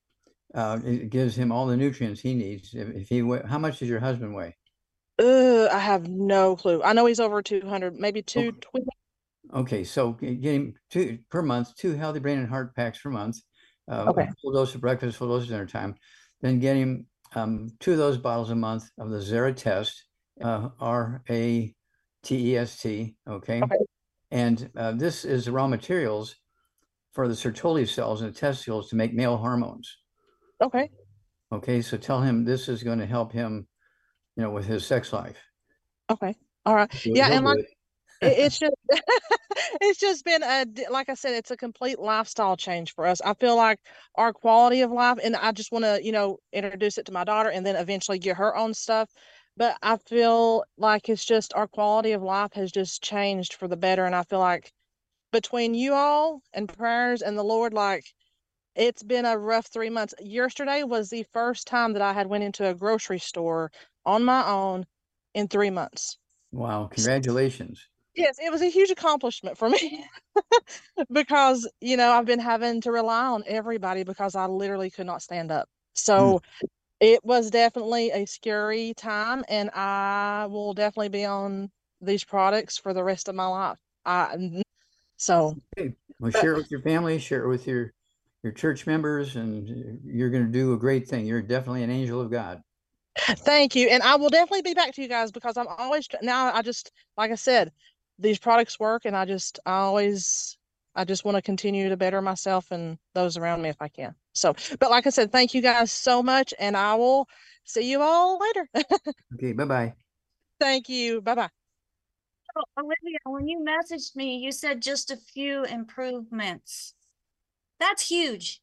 B: uh, it gives him all the nutrients he needs. If, if he, how much does your husband weigh?
D: Uh, I have no clue. I know he's over 200, maybe 220.
B: Okay, so g- get him two per month, two Healthy Brain and Heart Packs per month. Uh,
D: Okay.
B: full dose of breakfast, full dose of dinner time. Then get him um, two of those bottles a month of the Zera test, uh, R A T E S T. Okay.
D: Okay.
B: And uh, this is the raw materials for the Sertoli cells in the testicles to make male hormones.
D: Okay.
B: Okay, so tell him this is going to help him, you know, with his sex life.
D: Okay. All right.
B: He'll-
D: Yeah,
B: he'll
D: and like
B: it.
D: it, it's just it's just been a like I said, it's a complete lifestyle change for us. I feel like our quality of life, and I just want to, you know, introduce it to my daughter and then eventually get her own stuff. But I feel like it's just our quality of life has just changed for the better. And I feel like between you all and prayers and the Lord, like it's been a rough three months. Yesterday was the first time that I had went into a grocery store on my own in three months.
B: Wow, congratulations.
D: Yes, it was a huge accomplishment for me because, you know, I've been having to rely on everybody because I literally could not stand up. So hmm. it was definitely a scary time, and I will definitely be on these products for the rest of my life. I, so
B: Well, share it with your family, share it with your your church members, and you're going to do a great thing. You're definitely an angel of God.
D: Thank you. And I will definitely be back to you guys because I'm always tr- now I just like I said, these products work and I just I always I just want to continue to better myself and those around me if I can. So, but like I said, thank you guys so much and I will see you all later.
B: Okay, bye bye.
D: Thank you. Bye-bye.
A: Olivia, when you messaged me, you said just a few improvements. That's huge.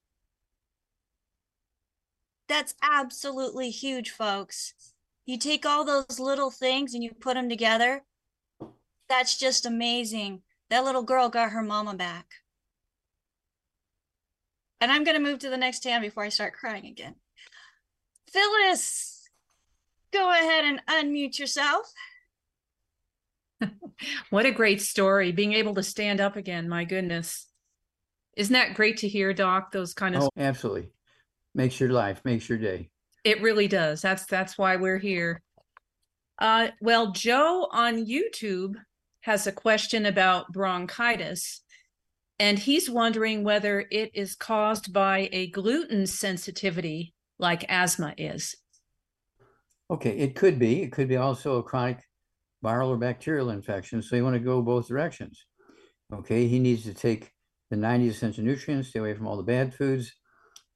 A: That's absolutely huge, folks. You take all those little things and you put them together. That's just amazing. That little girl got her mama back. And I'm going to move to the next hand before I start crying again. Phyllis, go ahead and unmute yourself.
E: What a great story. Being able to stand up again. My goodness. Isn't that great to hear, Doc? Those kind of
B: Oh, absolutely. Makes your life, makes your day.
E: it really does. That's that's why we're here. Uh well, Joe on YouTube has a question about bronchitis. And he's wondering whether it is caused by a gluten sensitivity like asthma is.
B: Okay, it could be. It could be also a chronic viral or bacterial infection. So you want to go both directions. Okay, he needs to take the 90 essential nutrients, stay away from all the bad foods.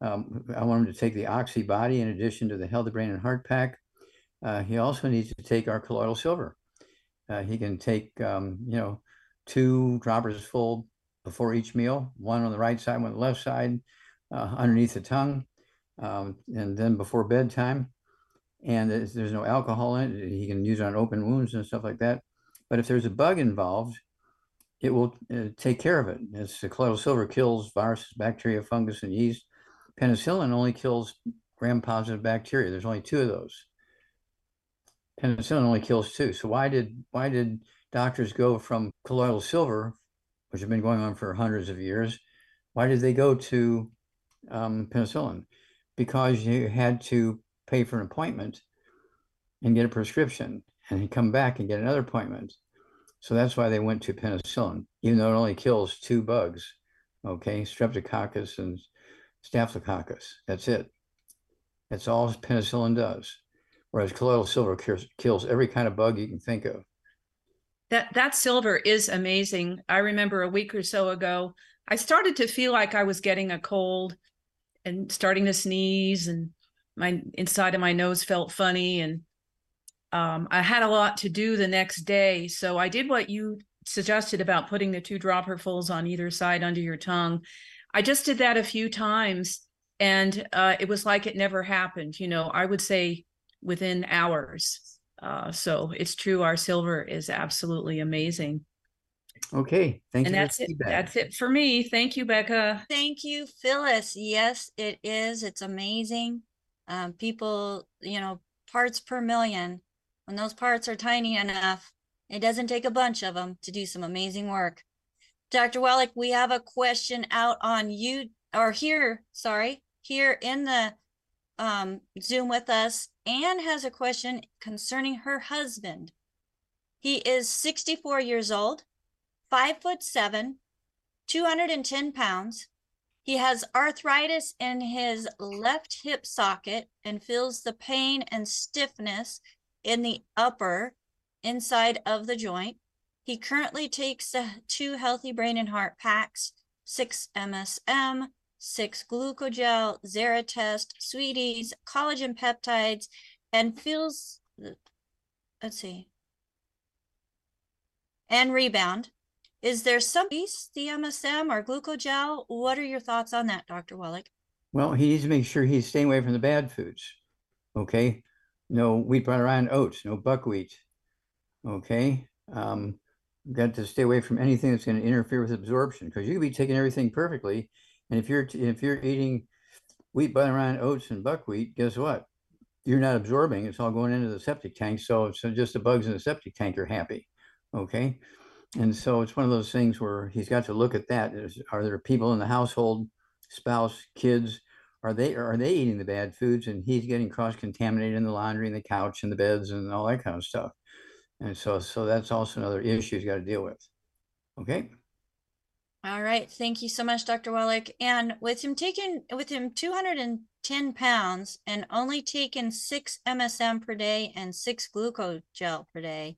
B: Um, I want him to take the Oxy Body in addition to the Healthy Brain and Heart Pack. Uh, he also needs to take our colloidal silver. Uh, he can take, um, you know, two droppers full before each meal, one on the right side, one on the left side, uh, underneath the tongue, um, and then before bedtime and there's, no alcohol in it. He can use it on open wounds and stuff like that. But if there's a bug involved, it will uh, take care of it. It's the colloidal silver kills viruses, bacteria, fungus, and yeast. Penicillin only kills gram-positive bacteria. There's only two of those. Penicillin only kills two. So why did why did doctors go from colloidal silver, which have been going on for hundreds of years, why did they go to um, penicillin? Because you had to pay for an appointment and get a prescription and come back and get another appointment. So that's why they went to penicillin, even though it only kills two bugs, okay, streptococcus and staphylococcus. That's it. That's all penicillin does. Whereas colloidal silver kills, kills every kind of bug you can think of.
E: That that silver is amazing. I remember a week or so ago, I started to feel like I was getting a cold and starting to sneeze and my inside of my nose felt funny and um, I had a lot to do the next day. So I did what you suggested about putting the two dropperfuls on either side under your tongue. I just did that a few times and uh, it was like it never happened. You know, I would say within hours. Uh, so it's true. Our silver is absolutely amazing.
B: Okay, thank
E: And
B: you. for
E: that's it.
B: feedback.
E: That's it for me. Thank you, Becca.
A: Thank you, Phyllis. Yes, it is. It's amazing. Um, people, you know, parts per million. When those parts are tiny enough, it doesn't take a bunch of them to do some amazing work. Dr. Wallach, we have a question out on you or here, sorry, here in the um, Zoom with us. Anne has a question concerning her husband. He is 64 years old, five foot seven, 210 pounds. He has arthritis in his left hip socket and feels the pain and stiffness in the upper inside of the joint. He currently takes the two healthy brain and heart packs, six MSM, six glucogel, Zeratest, sweeties, collagen peptides, and feels, let's see, and rebound. Is there some piece, the MSM or glucogel? What are your thoughts on that, Dr. Wallach?
B: Well, he needs to make sure he's staying away from the bad foods. Okay, no wheat, butter, and oats, no buckwheat. Okay, um, got to stay away from anything that's going to interfere with absorption because you could be taking everything perfectly, and if you're if you're eating wheat, butter, and oats, and buckwheat, guess what? You're not absorbing. It's all going into the septic tank. So so just the bugs in the septic tank are happy. Okay, and so it's one of those things where he's got to look at that. Is, are there people in the household, spouse, kids? Are they are they eating the bad foods and he's getting cross contaminated in the laundry and the couch and the beds and all that kind of stuff? And so so that's also another issue he's got to deal with. Okay.
A: All right, thank you so much, Dr. Wallach. And with him taking, with him two hundred and ten pounds and only taking six MSM per day and six glucose gel per day,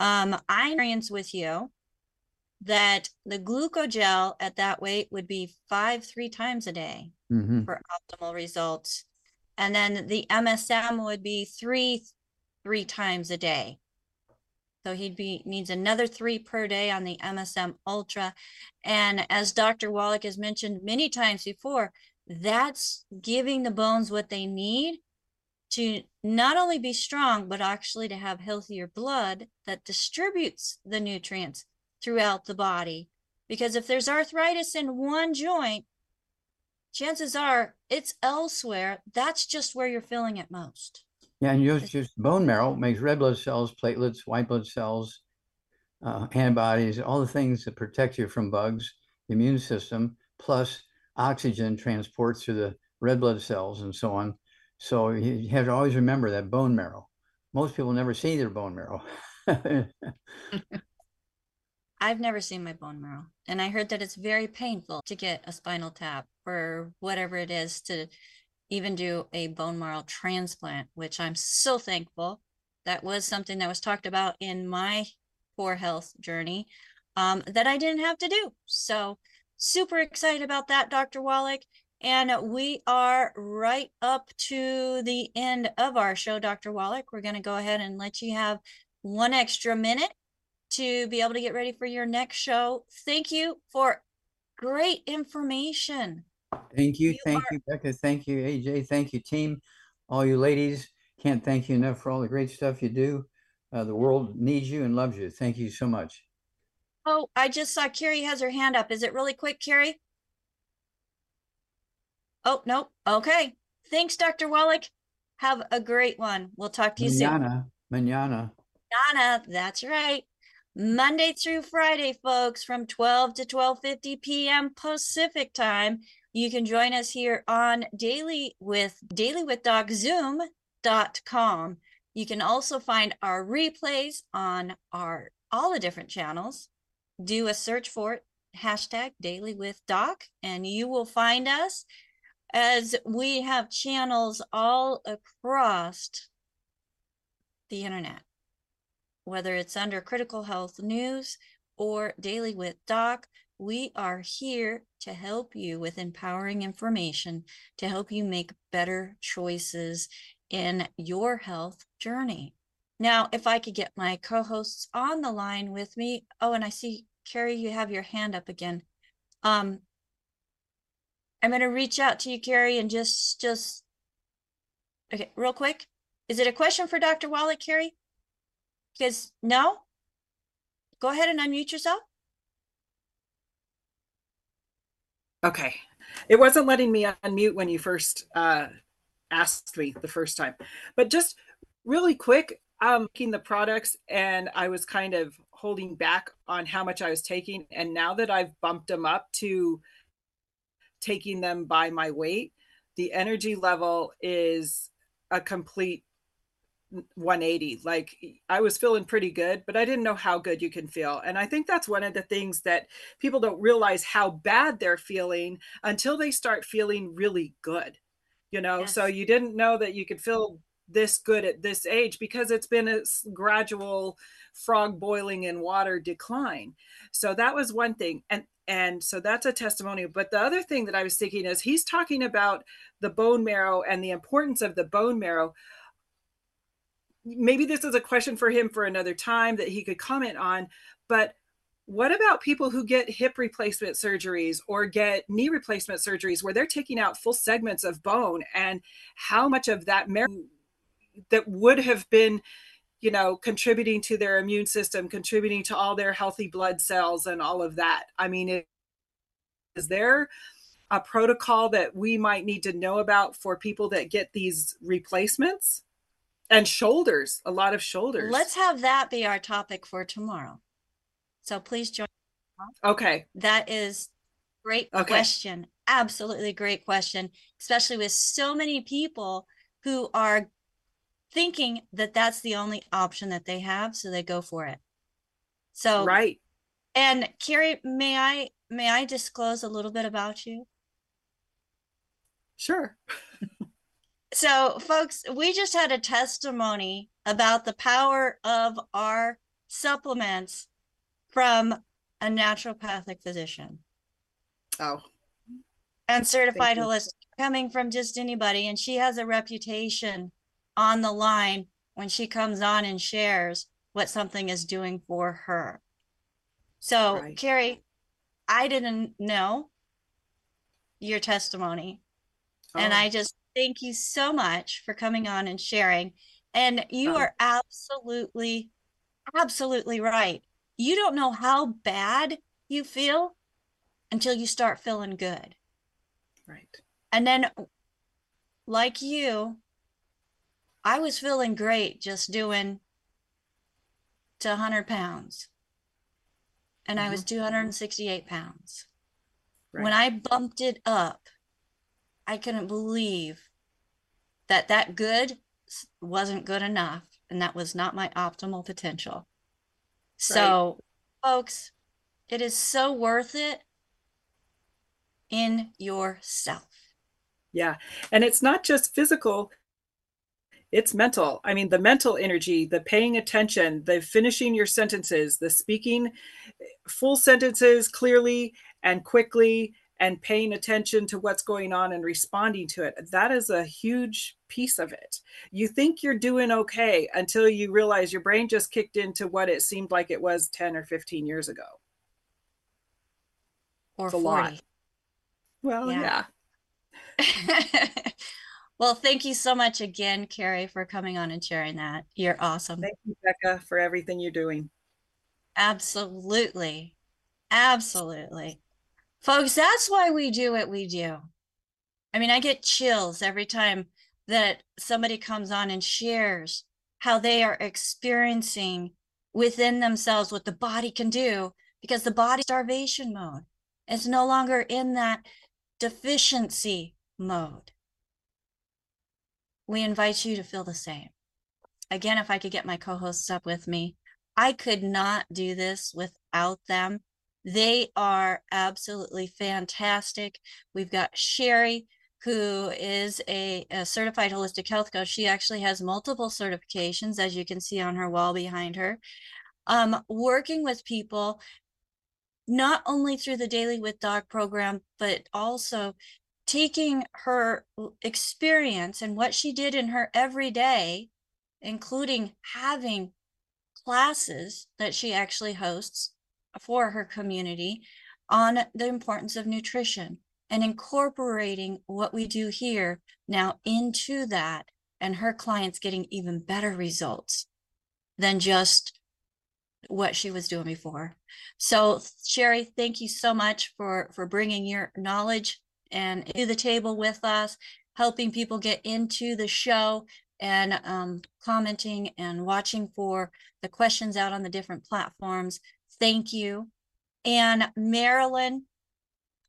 A: um, I experience with you that the glucogel at that weight would be five, three times a day
B: Mm-hmm.
A: for optimal results. And then the MSM would be three, three times a day. So he'd be, needs another three per day on the MSM Ultra. And as Dr. Wallach has mentioned many times before, that's giving the bones what they need to not only be strong, but actually to have healthier blood that distributes the nutrients throughout the body. Because if there's arthritis in one joint, chances are it's elsewhere. That's just where you're feeling it most.
B: Yeah, and just just bone marrow makes red blood cells, platelets, white blood cells, uh, antibodies, all the things that protect you from bugs, the immune system, plus oxygen transport through the red blood cells and so on. So you have to always remember that bone marrow. Most people never see their bone marrow.
A: I've never seen my bone marrow, and I heard that it's very painful to get a spinal tap or whatever it is to even do a bone marrow transplant, which I'm so thankful. That was something that was talked about in my poor health journey um, that I didn't have to do. So super excited about that, Dr. Wallach. And we are right up to the end of our show, Dr. Wallach. We're going to go ahead and let you have one extra minute to be able to get ready for your next show. Thank you for great information.
B: Thank you,
A: You
B: thank
A: are-
B: you, Becca. Thank you, AJ. Thank you, team. All you ladies, can't thank you enough for all the great stuff you do. Uh, the world needs you and loves you. Thank you so much.
A: Oh, I just saw Carrie has her hand up. Is it really quick, Carrie? Oh, no. Okay. Thanks, Dr. Wallach. Have a great one. We'll talk to you soon.
B: Manana, manana.
A: That's right. Monday through Friday, folks, from 12 to 12:50 p.m. Pacific time. You can join us here on Daily with Daily with Doc Zoom.com. You can also find our replays on our all the different channels. Do a search for it, hashtag Daily with Doc, and you will find us as we have channels all across the internet whether it's under critical health news or daily with doc we are here to help you with empowering information to help you make better choices in your health journey. Now if i could get my co-hosts on the line with me. Oh and i see carrie you have your hand up again. Um i'm going to reach out to you carrie and just just okay real quick is it a question for dr wallach carrie because no? Go ahead and unmute yourself.
F: Okay. It wasn't letting me unmute when you first uh, asked me the first time. But just really quick, I'm making the products and I was kind of holding back on how much I was taking. And now that I've bumped them up to taking them by my weight, the energy level is a complete 180 like i was feeling pretty good but i didn't know how good you can feel. And i think that's one of the things that people don't realize how bad they're feeling until they start feeling really good you know? Yes. so you didn't know that you could feel this good at this age because it's been a gradual frog boiling in water decline. So that was one thing and and so that's a testimony. But the other thing that i was thinking is he's talking about the bone marrow and the importance of the bone marrow. Maybe this is a question for him for another time that he could comment on but what about people who get hip replacement surgeries or get knee replacement surgeries where they're taking out full segments of bone and how much of that marrow that would have been you know contributing to their immune system contributing to all their healthy blood cells and all of that. I mean is there a protocol that we might need to know about for people that get these replacements? And shoulders a lot of shoulders.
A: Let's have that be our topic for tomorrow. So please join
F: okay.
A: That is great okay. question. Absolutely great question especially with so many people who are thinking that that's the only option that they have so they go for it. So
F: right.
A: and carrie may i may i disclose a little bit about you?
F: Sure.
A: So folks we just had a testimony about the power of our supplements from a naturopathic physician.
F: Oh.
A: And certified holistic coming from just anybody and she has a reputation on the line when she comes on and shares what something is doing for her so right. carrie i didn't know your testimony oh. and i just Thank you so much for coming on and sharing. And you oh. are absolutely, absolutely right. You don't know how bad you feel until you start feeling good.
F: Right.
A: And then, like you, I was feeling great just doing to 100 pounds. And mm-hmm. I was mm-hmm. 268 pounds. Right. When I bumped it up I couldn't believe that that good wasn't good enough and that was not my optimal potential. So, right. folks, it is so worth it in yourself.
F: Yeah. And it's not just physical, it's mental. I mean, the mental energy, the paying attention, the finishing your sentences, the speaking eh, full sentences clearly and quickly and paying attention to what's going on and responding to it. That is a huge piece of it. You think you're doing okay until you realize your brain just kicked into what it seemed like it was 10 or 15 years ago.
A: Or it's 40. a lot.
F: Well, yeah.
A: yeah. well, thank you so much again, Carrie, for coming on and sharing that. You're awesome.
F: Thank you, Becca, for everything you're doing.
A: Absolutely. Absolutely. Folks, that's why we do what we do. I mean, I get chills every time that somebody comes on and shares how they are experiencing within themselves what the body can do because the body starvation mode is no longer in that deficiency mode. We invite you to feel the same. Again, if I could get my co hosts up with me, I could not do this without them. They are absolutely fantastic. We've got Sherry, who is a, a, certified holistic health coach. She actually has multiple certifications, as you can see on her wall behind her. Um, working with people not only through the Daily with Doc program, but also taking her experience and what she did in her everyday, including having classes that she actually hosts for her community on the importance of nutrition and incorporating what we do here now into that and her clients getting even better results than just what she was doing before. So Sherry, thank you so much for for bringing your knowledge and to the table with us, helping people get into the show and um, commenting and watching for the questions out on the different platforms. Thank you. And Marilyn,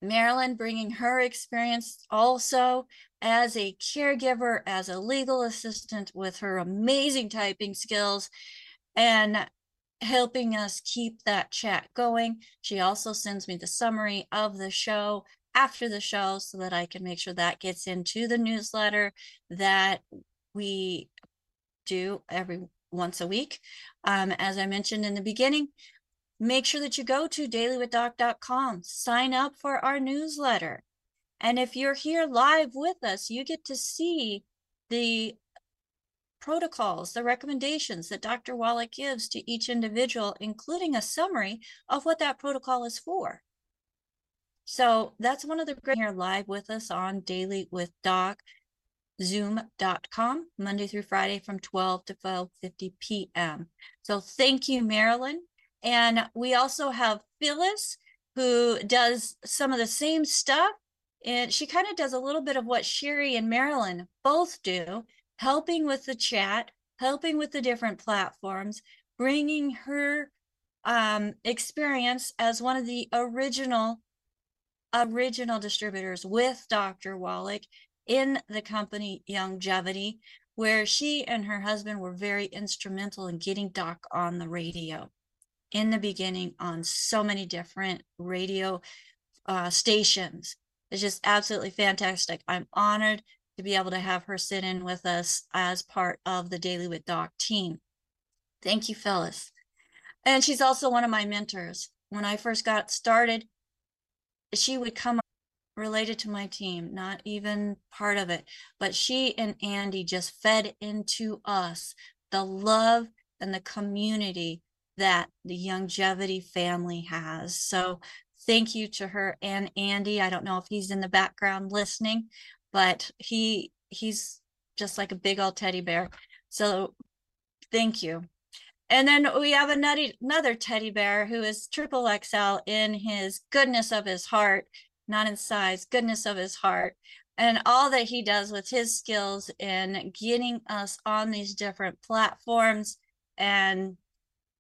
A: Marilyn bringing her experience also as a caregiver, as a legal assistant with her amazing typing skills and helping us keep that chat going. She also sends me the summary of the show after the show so that I can make sure that gets into the newsletter that we do every once a week. Um, as I mentioned in the beginning, make sure that you go to dailywithdoc.com, sign up for our newsletter. And if you're here live with us, you get to see the protocols, the recommendations that Dr. Wallach gives to each individual, including a summary of what that protocol is for. So that's one of the great here live with us on Daily with Doc, zoom.com, Monday through Friday from 12 to 12.50 p.m. So thank you, Marilyn. And we also have Phyllis, who does some of the same stuff. And she kind of does a little bit of what Sherry and Marilyn both do, helping with the chat, helping with the different platforms, bringing her um, experience as one of the original original distributors with Dr. Wallach in the company Youngevity, where she and her husband were very instrumental in getting Doc on the radio in the beginning on so many different radio uh, stations. It's just absolutely fantastic. I'm honored to be able to have her sit in with us as part of the Daily with Doc team. Thank you, Phyllis. And she's also one of my mentors. When I first got started, she would come related to my team, not even part of it, but she and Andy just fed into us the love and the community that the Youngevity family has. So thank you to her and Andy. I don't know if he's in the background listening, but he he's just like a big old teddy bear. So thank you. And then we have another teddy bear who is triple XL in his goodness of his heart, not in size, goodness of his heart. And all that he does with his skills in getting us on these different platforms and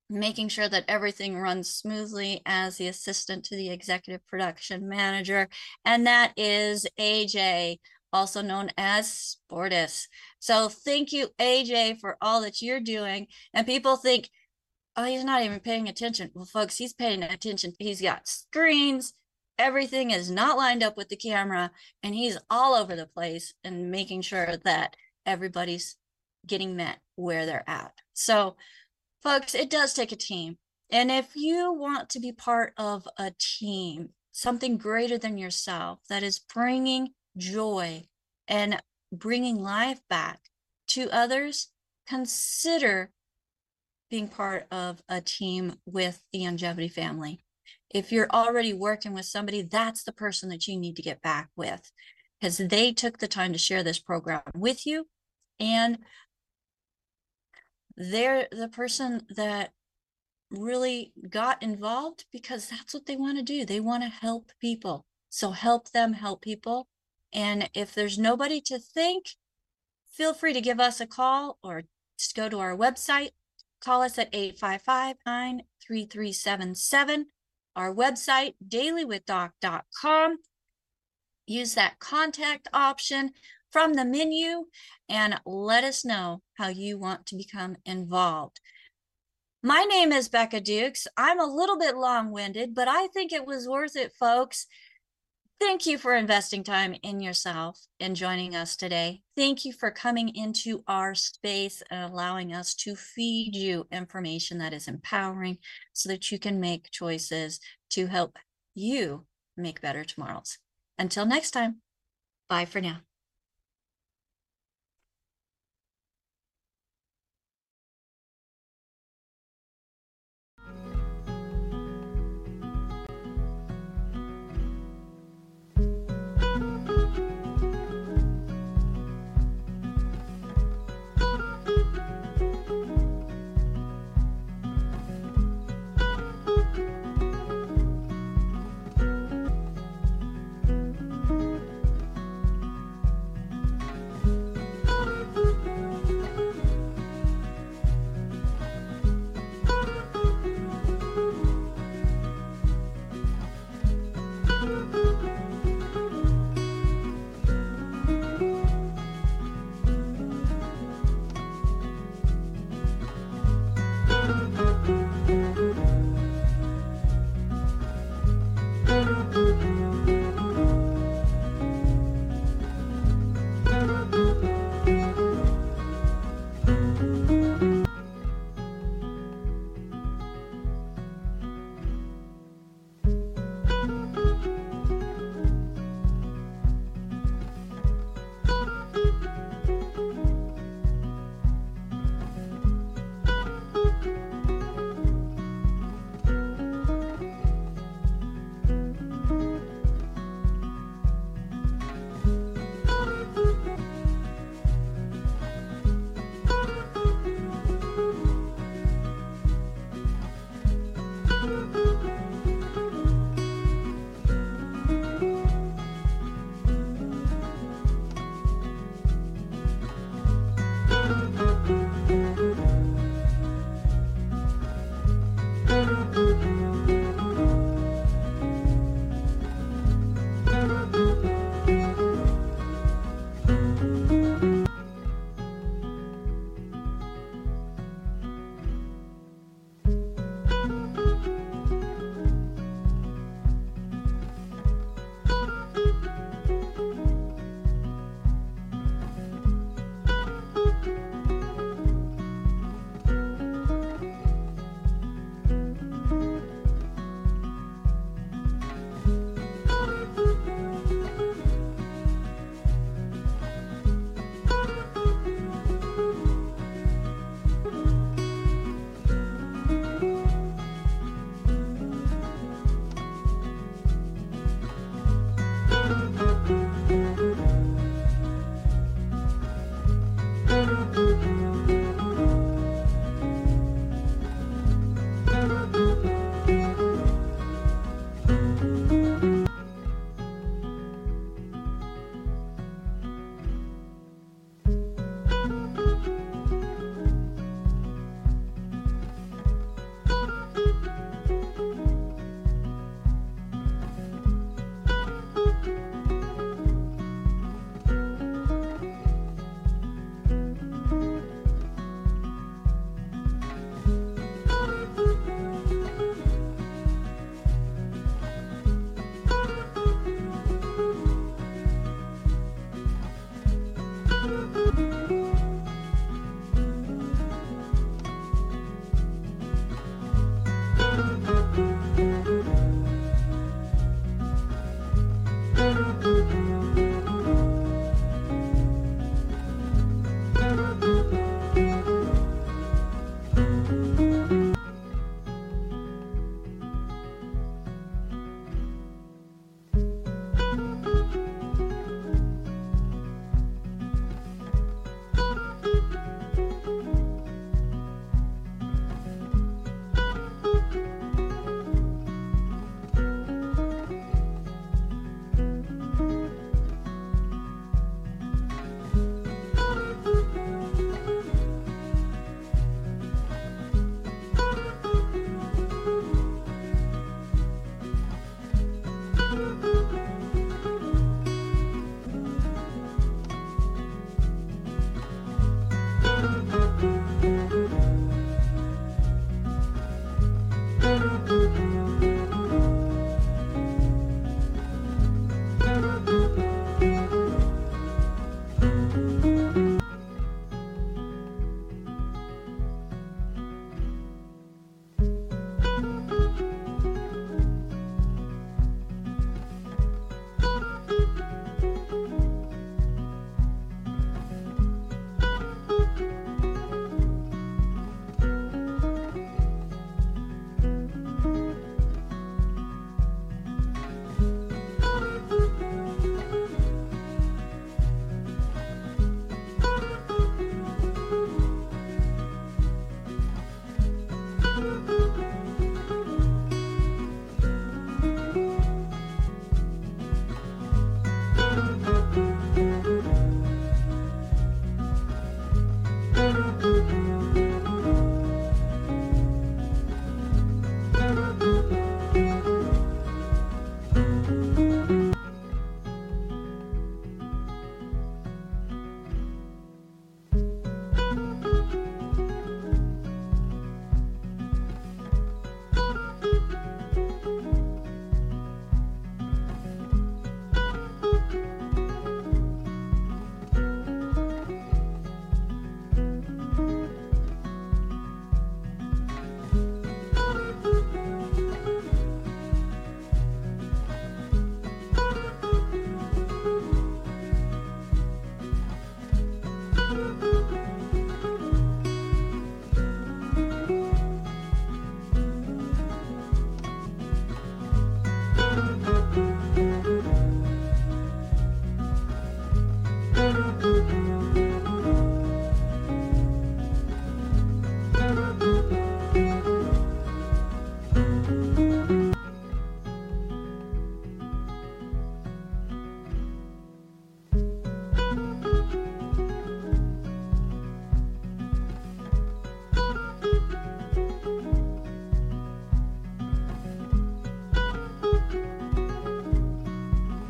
A: making sure that everything runs smoothly as the assistant to the executive production manager. And that is AJ also known as Sportus. So thank you, AJ, for all that you're doing. And people think, oh, he's not even paying attention. Well, folks, he's paying attention. He's got screens. Everything is not lined up with the camera, and he's all over the place and making sure that everybody's getting met where they're at. So, folks, it does take a team. And if you want to be part of a team, something greater than yourself that is bringing joy and bringing life back to others, consider being part of a team with the Youngevity family. If you're already working with somebody, that's the person that you need to get back with because they took the time to share this program with you and they're the person that really got involved because that's what they want to do. They want to help people. So help them help people. And if there's nobody to thank, feel free to give us a call or just go to our website. Call us at 855 93377. Our website, dailywithdoc.com. Use that contact option from the menu and let us know how you want to become involved. My name is Becca Dukes. I'm a little bit long winded, but I think it was worth it, folks. Thank you for investing time in yourself and joining us today. Thank you for coming into our space and allowing us to feed you information that is empowering so that you can make choices to help you make better tomorrows. Until next time, bye for now.